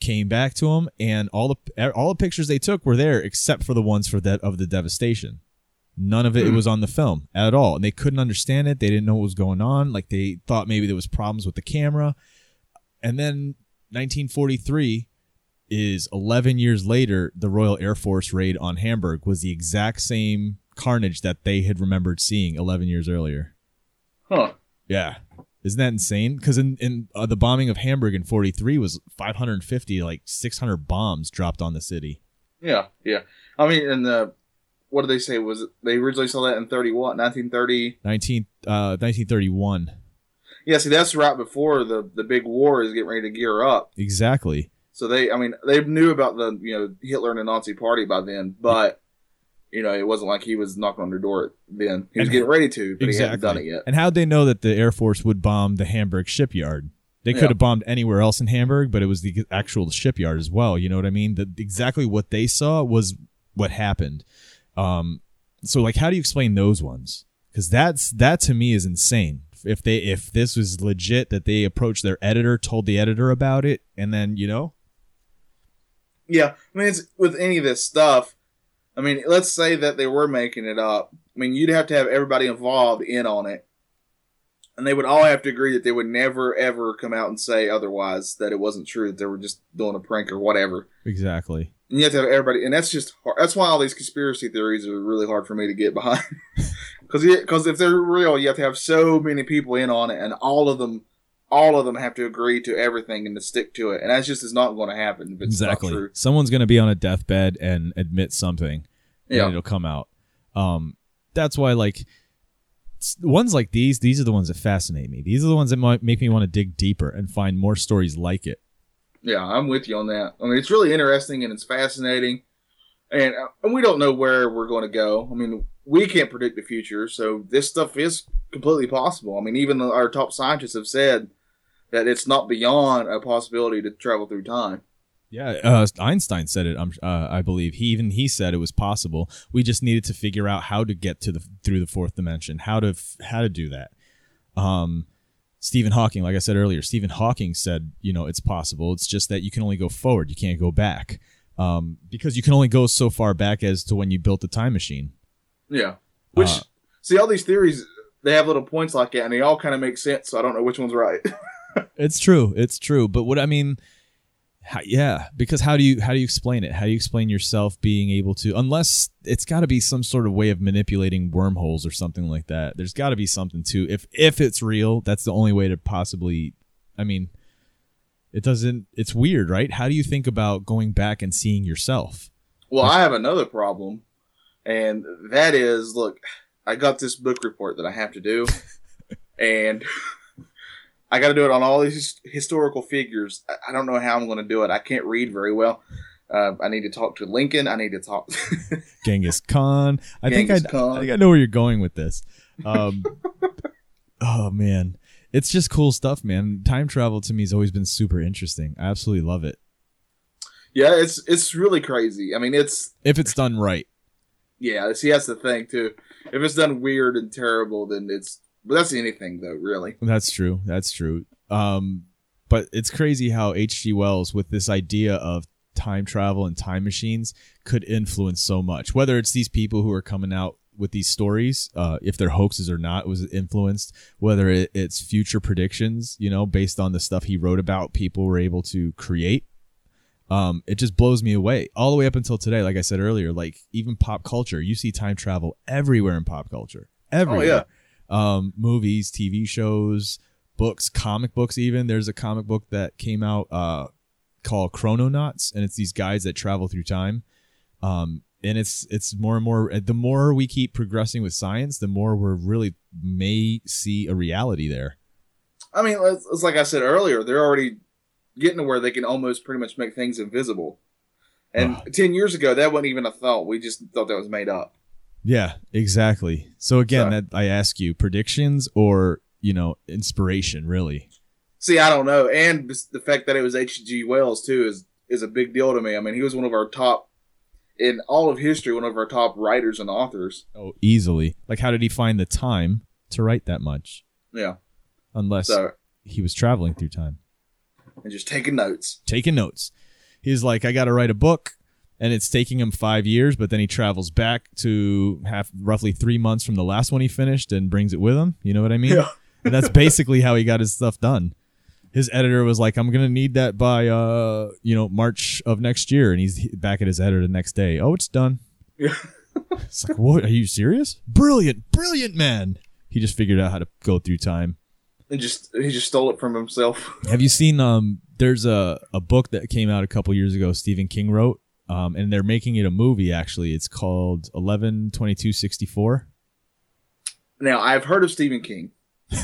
came back to them, and all the all the pictures they took were there except for the ones for that of the devastation. None of it, it was on the film at all, and they couldn't understand it. They didn't know what was going on. Like they thought maybe there was problems with the camera, and then 1943 is 11 years later. The Royal Air Force raid on Hamburg was the exact same carnage that they had remembered seeing 11 years earlier. Huh. Yeah, Isn't that insane? Because in in uh, the bombing of Hamburg in '43 was 550, like 600 bombs dropped on the city. Yeah, yeah. I mean, and the what did they say? Was it, they originally saw that in thirty what? Nineteen thirty. 19 uh 1931. Yeah, see, that's right before the the big war is getting ready to gear up. Exactly. So they, I mean, they knew about the you know Hitler and the Nazi Party by then, but you know it wasn't like he was knocking on their door then. He was And- getting ready to, but he exactly. hadn't done it yet. And how'd they know that the Air Force would bomb the Hamburg shipyard? They could Yeah. have bombed anywhere else in Hamburg, but it was the actual shipyard as well. You know what I mean? That exactly what they saw was what happened. Um, so like, how do you explain those ones? Because that's that to me is insane. If they if this was legit that they approached their editor, told the editor about it, and then you know, Yeah, I mean, it's with any of this stuff. I mean, let's say that they were making it up. I mean, you'd have to have everybody involved in on it, and they would all have to agree that they would never ever come out and say otherwise that it wasn't true that they were just doing a prank or whatever. exactly. And you have to have everybody, and that's just hard. that's why all these conspiracy theories are really hard for me to get behind. Because because if they're real, you have to have so many people in on it, and all of them, all of them have to agree to everything and to stick to it, and that just is not going to happen exactly. Someone's gonna be on a deathbed and admit something. Yeah. it'll come out. Um, that's why like ones like these, these are the ones that fascinate me. These are the ones that might make me want to dig deeper and find more stories like it. Yeah, I'm with you on that. I mean, it's really interesting and it's fascinating, and, uh, and we don't know where we're going to go. I mean, we can't predict the future, so this stuff is completely possible. I mean, even our top scientists have said that it's not beyond a possibility to travel through time. Yeah, uh, Einstein said it. I'm, uh, I believe he even he said it was possible. We just needed to figure out how to get to the through the fourth dimension, how to f- how to do that. Um, Stephen Hawking, like I said earlier, Stephen Hawking said, you know, it's possible. It's just that you can only go forward, you can't go back, um, because you can only go so far back as to when you built the time machine. Yeah, which Uh, see all these theories they have little points like that, and they all kind of make sense. So I don't know which one's right. It's true. It's true. But what I mean, how, yeah, because how do you how do you explain it? How do you explain yourself being able to? Unless it's got to be some sort of way of manipulating wormholes or something like that. There's got to be something to if if it's real. That's the only way to possibly. I mean, it doesn't. It's weird, right? How do you think about going back and seeing yourself? Well, I have another problem, and that is look, I got this book report that I have to do, and I got to do it on all these historical figures. I- I don't know how I'm going to do it. I can't read very well. Uh, I need to talk to Lincoln. I need to talk. Genghis Khan. I Genghis think I, Khan. I think I know where you're going with this. Um, oh man, it's just cool stuff, man. Time travel to me has always been super interesting. I absolutely love it yeah, it's it's really crazy. I mean, it's if it's done right. yeah. See, that's the thing too. If it's done weird and terrible, then it's. But that's anything though, really. That's true. That's true. Um, but it's crazy how H.G. Wells, with this idea of time travel and time machines, could influence so much. Whether it's these people who are coming out with these stories, uh, if they're hoaxes or not, was influenced. Whether it, it's future predictions, you know, based on the stuff he wrote about, people were able to create. Um, it just blows me away all the way up until today. Like I said earlier, like even pop culture, you see time travel everywhere in pop culture. Everywhere yeah. Um, movies, TV shows, books, comic books. Even there's a comic book that came out uh, called Chrononauts, and it's these guys that travel through time. Um, and it's it's more and more. The more we keep progressing with science, the more we're really may see a reality there. I mean, it's, it's like I said earlier, they're already getting to where they can almost pretty much make things invisible. And Ugh. 10 years ago, that wasn't even a thought. We just thought that was made up. Yeah, exactly. So again, that I ask you, predictions or you know inspiration, really. See, I don't know. And the fact that it was H.G. Wells, too, is, is a big deal to me. I mean, he was one of our top, in all of history, one of our top writers and authors. Oh, easily. Like, how did he find the time to write that much? Yeah. Unless So, he was traveling through time. and just taking notes. taking notes. He's like, I got to write a book, and it's taking him five years, but then he travels back to half roughly three months from the last one he finished and brings it with him. You know what I mean? Yeah. and that's basically how he got his stuff done. His editor was like, I'm gonna need that by uh, you know, March of next year, and he's back at his editor the next day. Oh, it's done. Yeah. it's like, what? Are you serious? Brilliant, brilliant man. He just figured out how to go through time. And just he just stole it from himself. Have you seen um there's a, a book that came out a couple years ago Stephen King wrote um and they're making it a movie actually. It's called 112264. Now I've heard of Stephen King.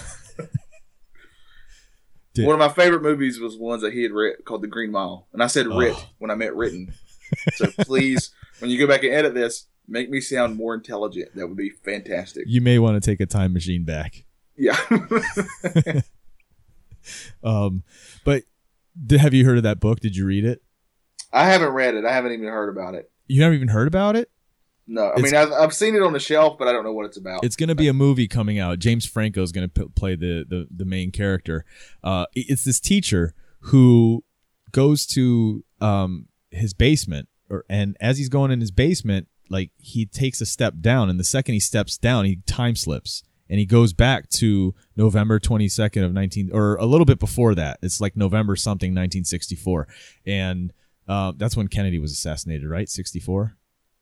One of my favorite movies was ones that he had writ called The Green Mile, and I said writ Oh. when I meant written. So please, when you go back and edit this, make me sound more intelligent. That would be fantastic. You may want to take a time machine back. Yeah. Um but have you heard of that book? Did you read it? I haven't read it. I haven't even heard about it. You haven't even heard about it? No, I It's- mean I've, I've seen it on the shelf, but I don't know what it's about. It's going to be a movie coming out. James Franco is going to p- play the, the the main character. Uh, it's this teacher who goes to um his basement, or and as he's going in his basement, like he takes a step down, and the second he steps down, he time slips. And he goes back to November 22nd of 19, or a little bit before that. It's like November something, 1964. And uh, that's when Kennedy was assassinated, right? 64?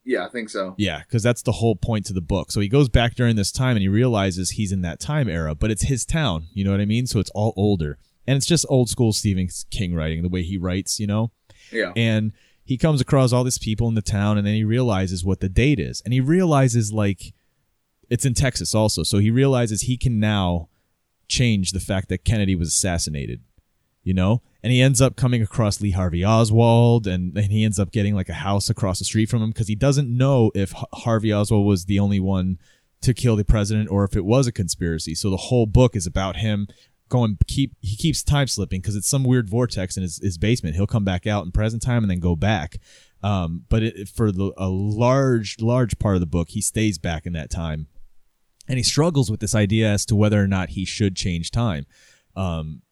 yeah, I think so. Yeah, because that's the whole point to the book. So he goes back during this time and he realizes he's in that time era, but it's his town. You know what I mean? So it's all older. And it's just old school Stephen King writing, the way he writes, you know? Yeah. And he comes across all these people in the town and then he realizes what the date is. And he realizes, like, it's in Texas also. So he realizes he can now change the fact that Kennedy was assassinated, you know? And he ends up coming across Lee Harvey Oswald and, and he ends up getting like a house across the street from him because he doesn't know if H- Harvey Oswald was the only one to kill the president or if it was a conspiracy. So the whole book is about him going keep he keeps time slipping because it's some weird vortex in his, his basement. He'll come back out in present time and then go back. Um, but it, for the a large large part of the book, he stays back in that time, and he struggles with this idea as to whether or not he should change time. Um,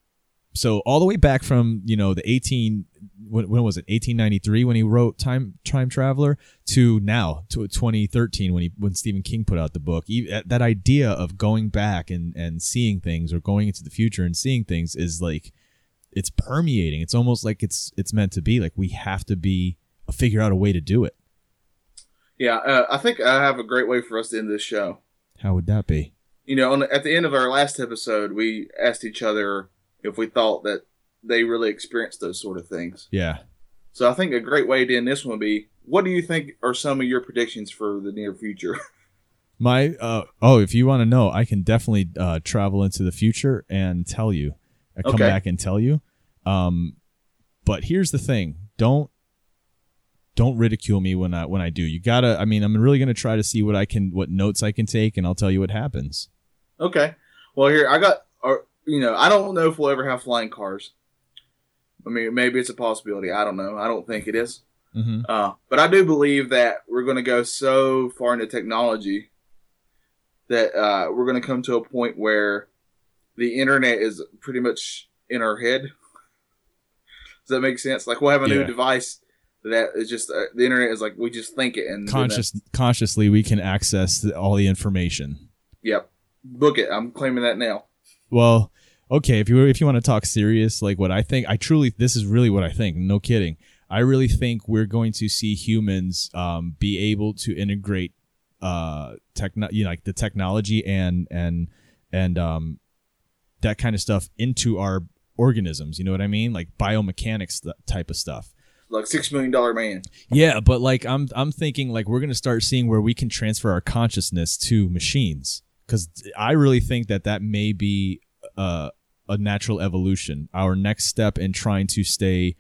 so all the way back from you know the 18 when, when was it? 1893 when he wrote time time traveler to now to 2013 when he when stephen king put out the book. E- that idea of going back and and seeing things or going into the future and seeing things is like it's permeating. It's almost like it's it's meant to be. Like we have to be figure out a way to do it. Yeah, uh, I think I have a great way for us to end this show. how would that be? You know, on at the end of our last episode, we asked each other if we thought that they really experienced those sort of things. yeah So I think a great way to end this one would be, what do you think are some of your predictions for the near future? My uh oh, if you want to know, I can definitely uh travel into the future and tell you. I come Okay. back and tell you. Um but here's the thing. Don't don't ridicule me when I when I do. You got to I mean, I'm really going to try to see what I can what notes I can take and I'll tell you what happens. okay. Well, here I got. You know, I don't know if we'll ever have flying cars. I mean, maybe it's a possibility. I don't know. I don't think it is. Mhm. Uh, but I do believe that we're going to go so far into technology that uh, we're going to come to a point where the internet is pretty much in our head. Does that make sense? Like we'll have a new device that is just uh, the internet is like we just think it and Conscious consciously we can access the, all the information. Yep, book it. I'm claiming that now. Well, okay, if you if you want to talk serious, like what I think, I truly this is really what I think. No kidding. I really think we're going to see humans um, be able to integrate uh techno you know, like the technology and and and um that kind of stuff into our organisms. You know what I mean? Like biomechanics th- type of stuff. Like six million dollar man. Yeah, but like I'm I'm thinking like we're gonna start seeing where we can transfer our consciousness to machines because I really think that that may be uh, a natural evolution, our next step in trying to stay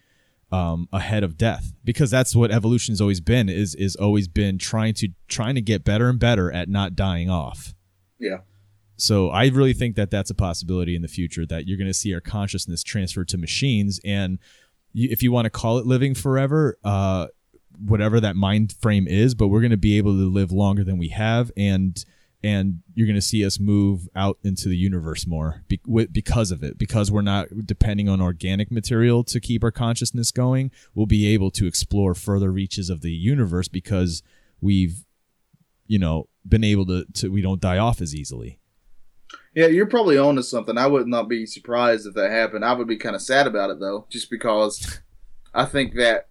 um, ahead of death because that's what evolution's always been is is always been trying to trying to get better and better at not dying off. Yeah. So I really think that that's a possibility in the future that you're going to see our consciousness transferred to machines, and you, if you want to call it living forever, uh, whatever that mind frame is, but we're going to be able to live longer than we have, and and you're going to see us move out into the universe more be, because of it. Because we're not depending on organic material to keep our consciousness going, we'll be able to explore further reaches of the universe because we've, you know, been able to, to we don't die off as easily. Yeah, you're probably on to something. I would not be surprised if that happened. I would be kind of sad about it though, just because I think that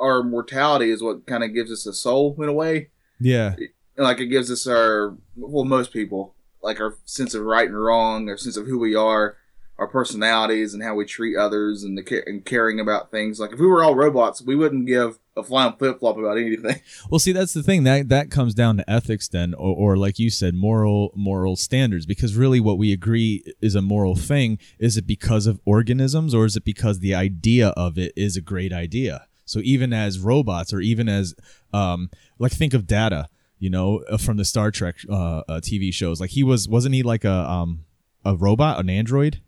our mortality is what kind of gives us a soul in a way. Yeah. Like it gives us our well most people like our sense of right and wrong our sense of who we are our personalities and how we treat others and the and caring about things. Like if we were all robots, we wouldn't give a flying flip flop about anything. Well, see, that's the thing that that comes down to ethics, then, or, or like you said, moral moral standards. Because really, what we agree is a moral thing. Is it because of organisms, or is it because the idea of it is a great idea? So even as robots, or even as um, like think of Data, you know, uh, from the Star Trek uh, uh, TV shows. Like he was, wasn't he like a um a robot, an android?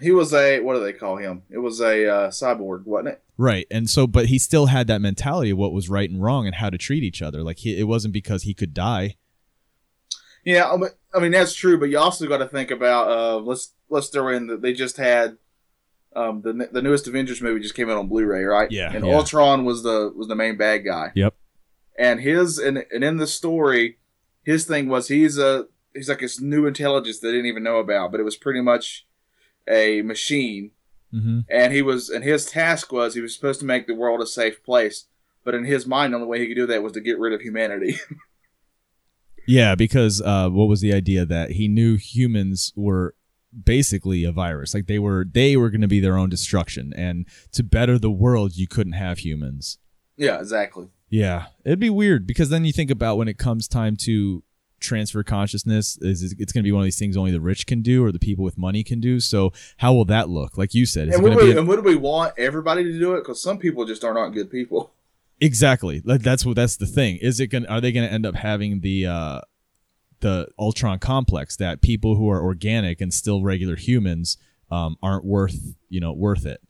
He was a what do they call him? It was a uh, cyborg, wasn't it? Right. And so, but he still had that mentality of what was right and wrong and how to treat each other. Like he, it wasn't because he could die. Yeah, I mean- I mean that's true, but you also got to think about uh, let's let's throw in that they just had um, the the newest Avengers movie just came out on Blu-ray, right? Yeah, and yeah. Ultron was the was the main bad guy. Yep. And his and and in the story, his thing was he's a he's like this new intelligence they didn't even know about, but it was pretty much a machine Mm-hmm. and he was and his task was he was supposed to make the world a safe place but in his mind the only way he could do that was to get rid of humanity Yeah, because uh, what was the idea that he knew humans were basically a virus, like they were they were going to be their own destruction, and to better the world, you couldn't have humans. yeah exactly Yeah, it'd be weird because then you think about when it comes time to transfer consciousness, is it's going to be one of these things only the rich can do or the people with money can do. So how will that look? Like you said, and would, we, be a- and would we want everybody to do it because some people just are not good people Exactly. Like that's what that's the thing. Is it going are they going to end up having the uh the Ultron complex that people who are organic and still regular humans um aren't worth, you know, worth it.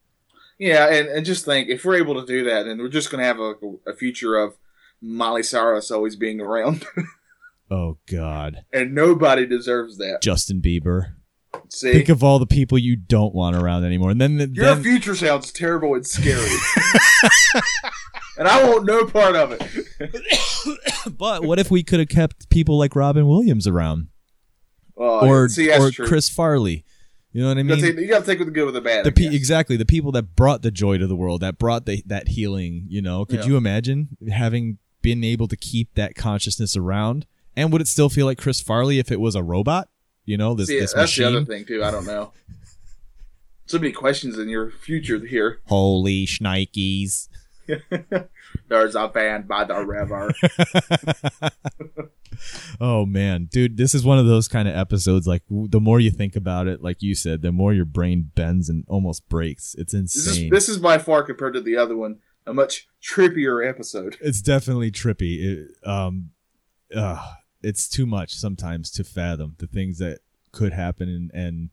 Yeah and, and just think if we're able to do that then we're just going to have a, a future of miley cyrus always being around Oh god. and nobody deserves that Justin Bieber. see Think of all the people you don't want around anymore. And then, your then future sounds terrible and scary and i want no part of it but what if we could have kept people like Robin Williams around or see, or true. Chris Farley? You know what I You mean? gotta, take, you gotta take with the good with the bad. the pe- exactly the people that brought the joy to the world that brought the, that healing you know could Yeah. you imagine having been able to keep that consciousness around and would it still feel like chris farley if it was a robot you know this, See, this that's the other thing too. I don't know. So many questions in your future here. holy shnikes There's a band by the river. oh man dude this is one of those kind of episodes like the more you think about it like you said the more your brain bends and almost breaks it's This is insane this is by far compared to the other one a much trippier episode. it's definitely trippy. It, um, uh, it's too much sometimes to fathom the things that could happen and, and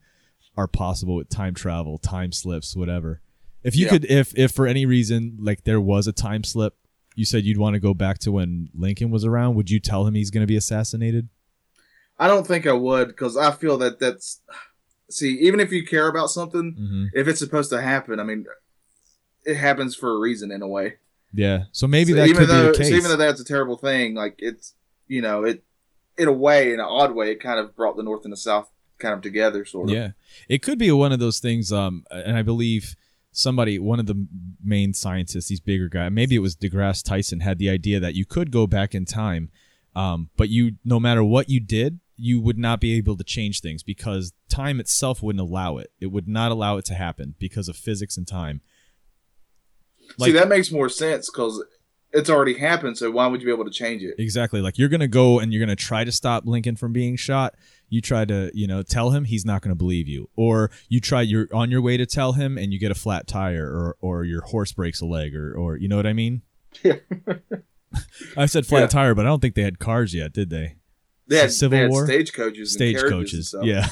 are possible with time travel, time slips, whatever. If you Yeah. could, if if for any reason like there was a time slip, you said you'd want to go back to when Lincoln was around. Would you tell him he's going to be assassinated? I don't think I would because I feel that that's see even if you care about something, Mm-hmm. if it's supposed to happen, I mean, it happens for a reason in a way. Yeah. So maybe So that even could though, so case. even though that's a terrible thing, like it's you know it in a way, in an odd way, it kind of brought the North and the South kind of together, sort of. Yeah, it could be one of those things. Um, and I believe somebody, one of the main scientists, these bigger guy, maybe it was DeGrasse Tyson, had the idea that you could go back in time, um, but you, no matter what you did, you would not be able to change things because time itself wouldn't allow it. It would not allow it to happen because of physics and time. See, that makes more sense because it's already happened. So why would you be able to change it? Exactly. Like you're gonna go and you're gonna try to stop Lincoln from being shot. You try to, you know, tell him he's not gonna believe you. Or you try you're on your way to tell him and you get a flat tire or or your horse breaks a leg or or you know what I mean? Yeah. I said flat Yeah. tire, but I don't think they had cars yet, did they? They had, Civil they had War? stagecoaches, and carriages and Stagecoaches. Yeah.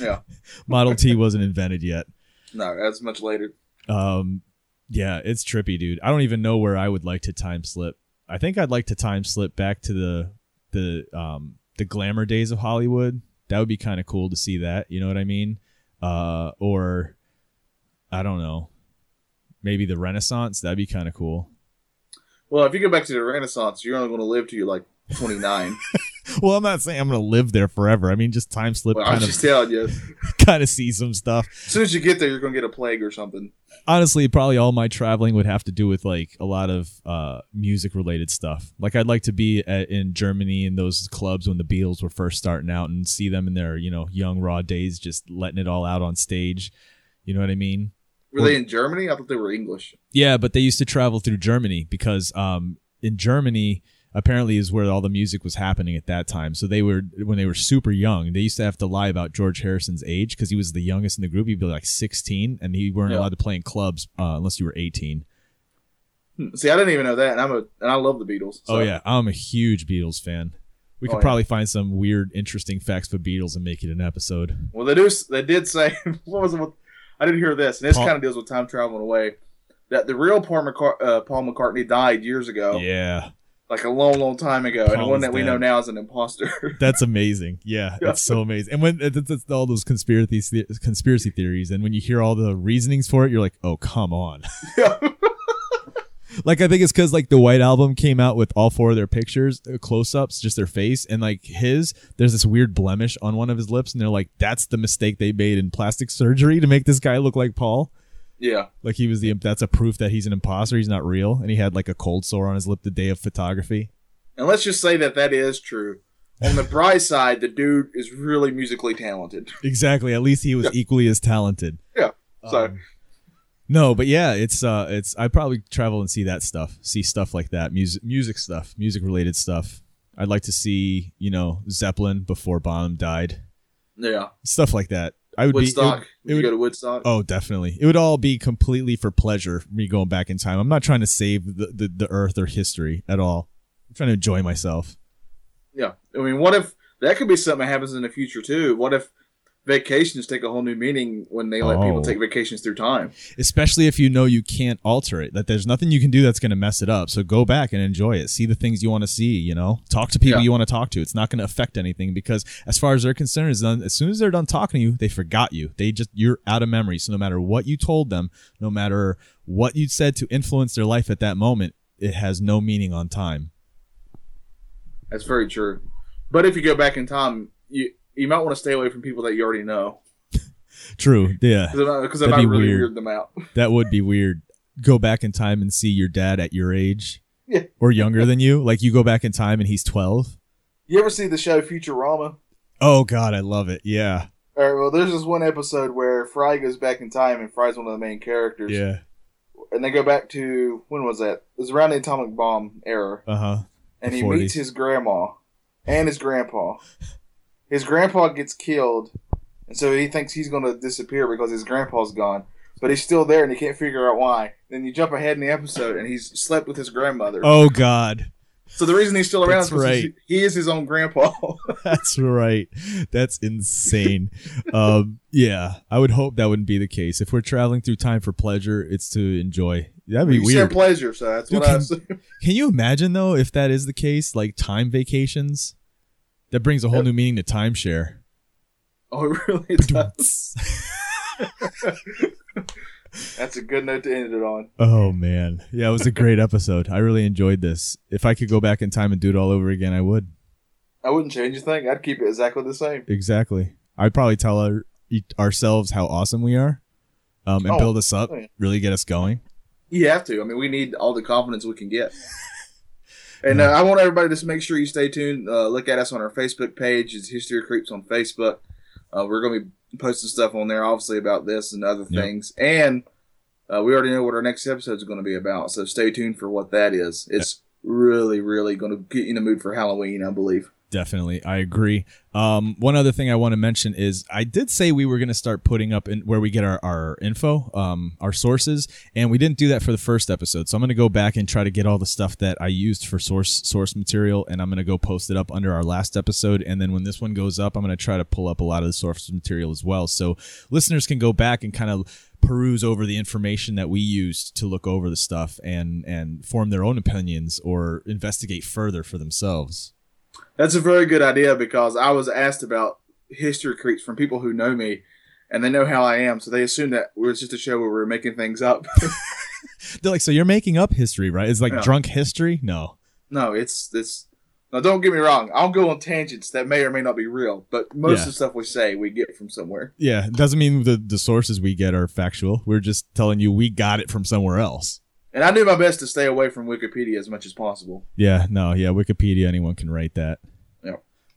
yeah. Model T wasn't invented yet. No, that's much later. Um yeah, it's trippy, dude. I don't even know where I would like to time slip. I think I'd like to time slip back to the the um the glamour days of Hollywood. That would be kind of cool to see that, you know what I mean? Uh or I don't know. Maybe the Renaissance, that'd be kind of cool. Well, if you go back to the Renaissance, you're only going to live till you're like 29. well, I'm not saying I'm gonna live there forever. I mean, just time slip Well, kind of just telling you. kind of see some stuff. As soon as you get there, you're gonna get a plague or something. Honestly, probably all my traveling would have to do with like a lot of uh, music related stuff. Like I'd like to be at, in Germany in those clubs when the Beatles were first starting out and see them in their you know young raw days, just letting it all out on stage. You know what I mean? Were they in Germany? I thought they were English. Yeah, but they used to travel through Germany because um, in Germany apparently is where all the music was happening at that time. So they were when they were super young, they used to have to lie about George Harrison's age because he was the youngest in the group. He'd be like 16, and he weren't Yeah. allowed to play in clubs uh, unless you were 18. Hmm, See, I didn't even know that, and I'm a and I love the Beatles. so- Oh yeah, I'm a huge Beatles fan. We could Oh, yeah. probably find some weird, interesting facts for Beatles and make it an episode. Well, they do. They did say what was it? with- I didn't hear this, and this Paul- kind of deals with time traveling away. That the real Paul, McCart- uh, Paul McCartney died years ago, Yeah, like a long, long time ago, and the one that we know now is an imposter. that's amazing. Yeah, it's so amazing. And when it's, all those conspiracy conspiracy theories, and when you hear all the reasonings for it, you're like, oh come on. Yeah. Like I think it's because like the White Album came out with all four of their pictures, uh, close-ups, just their face, and like his, there's this weird blemish on one of his lips, and they're like, that's the mistake they made in plastic surgery to make this guy look like Paul. Yeah, Like he was the that's a proof that he's an imposter. He's not real, and he had like a cold sore on his lip the day of photography. and let's just say that that is true. On the bright side, the dude is really musically talented. Exactly. At least he was Yeah. equally as talented. Yeah. So Um, no, but yeah, it's uh, it's I'd probably travel and see that stuff, see stuff like that, music, music stuff, music related stuff. I'd like to see, you know, Zeppelin before Bonham died, yeah, stuff like that. I would Woodstock. be. Would It, you would, go to Woodstock? oh, definitely. It would all be completely for pleasure. Me going back in time. I'm not trying to save the, the, the Earth or history at all. I'm trying to enjoy myself. Yeah, I mean, what if that could be something that happens in the future too? What if vacations take a whole new meaning when they let Oh. people take vacations through time? especially if you know you can't alter it that there's nothing you can do that's going to mess it up so go back and enjoy it see the things you want to see you know talk to people Yeah. you want to talk to it's not going to affect anything because as far as they're concerned as, as soon as they're done talking to you they forgot you they just you're out of memory so no matter what you told them no matter what you said to influence their life at that moment it has no meaning on time That's very true. But if you go back in time, you you might want to stay away from people that you already know true yeah because they're not, 'cause they That'd might be really weird. weird them out. that would be weird go back in time and see your dad at your age Yeah. or younger than you like you go back in time and he's 12 You ever see the show Futurama? oh god i love it yeah All right, well, there's this one episode where Fry goes back in time, and Fry's one of the main characters. yeah And they go back to when was that? It was around the atomic bomb era, uh-huh and he 40s. meets his grandma and his grandpa. His grandpa gets killed, and so he thinks he's going to disappear because his grandpa's gone. But he's still there, and he can't figure out why. Then you jump ahead in the episode, and he's slept with his grandmother. Oh God, So the reason he's still around That's is right. he, is his own grandpa. that's right. That's insane. um, yeah, I would hope that wouldn't be the case. If we're traveling through time for pleasure, it's to enjoy. That'd be you weird. pleasure, so that's Dude, what I assume. Can you imagine though if that is the case? Like time vacations, that brings a whole Yep. new meaning to timeshare. Oh, it really does. That's a good note to end it on. oh man, yeah, it was a great episode. I really enjoyed this. If I could go back in time and do it all over again, I would. I wouldn't change a thing. I'd keep it exactly the same. Exactly. I'd probably tell our, ourselves how awesome we are, um, and Oh, build us up, really get us going. You have to. I mean, we need all the confidence we can get. And uh, I want everybody to just make sure you stay tuned. Uh, look at us on our Facebook page. It's History Creeps on Facebook. Uh, we're going to be posting stuff on there, obviously, about this and other Yep. things. And uh, we already know what our next episode is going to be about. So stay tuned for what that is. It's really, really going to get you in the mood for Halloween, I believe. Definitely, I agree. Um, one other thing I want to mention is I did say we were going to start putting up in where we get our, our info, um, our sources, and we didn't do that for the first episode. So I'm going to go back and try to get all the stuff that I used for source source material, and I'm going to go post it up under our last episode. And then when this one goes up, I'm going to try to pull up a lot of the source material as well, so listeners can go back and kind of peruse over the information that we used to look over the stuff and and form their own opinions or investigate further for themselves. That's a very good idea because I was asked about history creeps from people who know me, and they know how I am, so they assume that it was just a show where we were making things up. They're like, so you're making up history, right? It's like drunk history? No. no, it's it's Now, don't get me wrong. I'll go on tangents that may or may not be real, but most Yeah. of the stuff we say we get from somewhere. Yeah, it doesn't mean the the sources we get are factual. We're just telling you we got it from somewhere else. And I do my best to stay away from Wikipedia as much as possible. Yeah, no, yeah, Wikipedia, anyone can write that.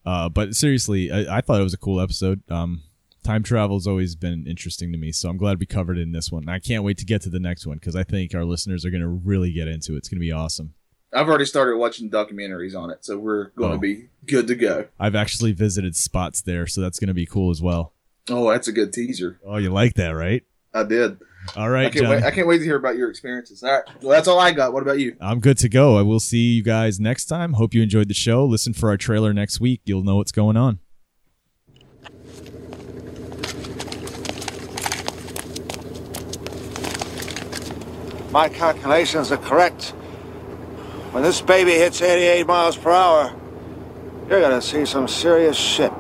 Uh, but seriously, I, I thought it was a cool episode. Um, time travel has always been interesting to me, so I'm glad we covered it in this one. I can't wait to get to the next one because I think our listeners are going to really get into it. It's going to be awesome. I've already started watching documentaries on it, so we're going to Oh. be good to go. I've actually visited spots there, so that's going to be cool as well. Oh, that's a good teaser. Oh, you like that, right? I did. All I can't John. wait. I can't wait to hear about your experiences. All right. Well, that's all I got. What about you? I'm good to go. I will see you guys next time. Hope you enjoyed the show. Listen for our trailer next week. You'll know what's going on. My calculations are correct. When this baby hits 88 miles per hour, you're gonna see some serious shit.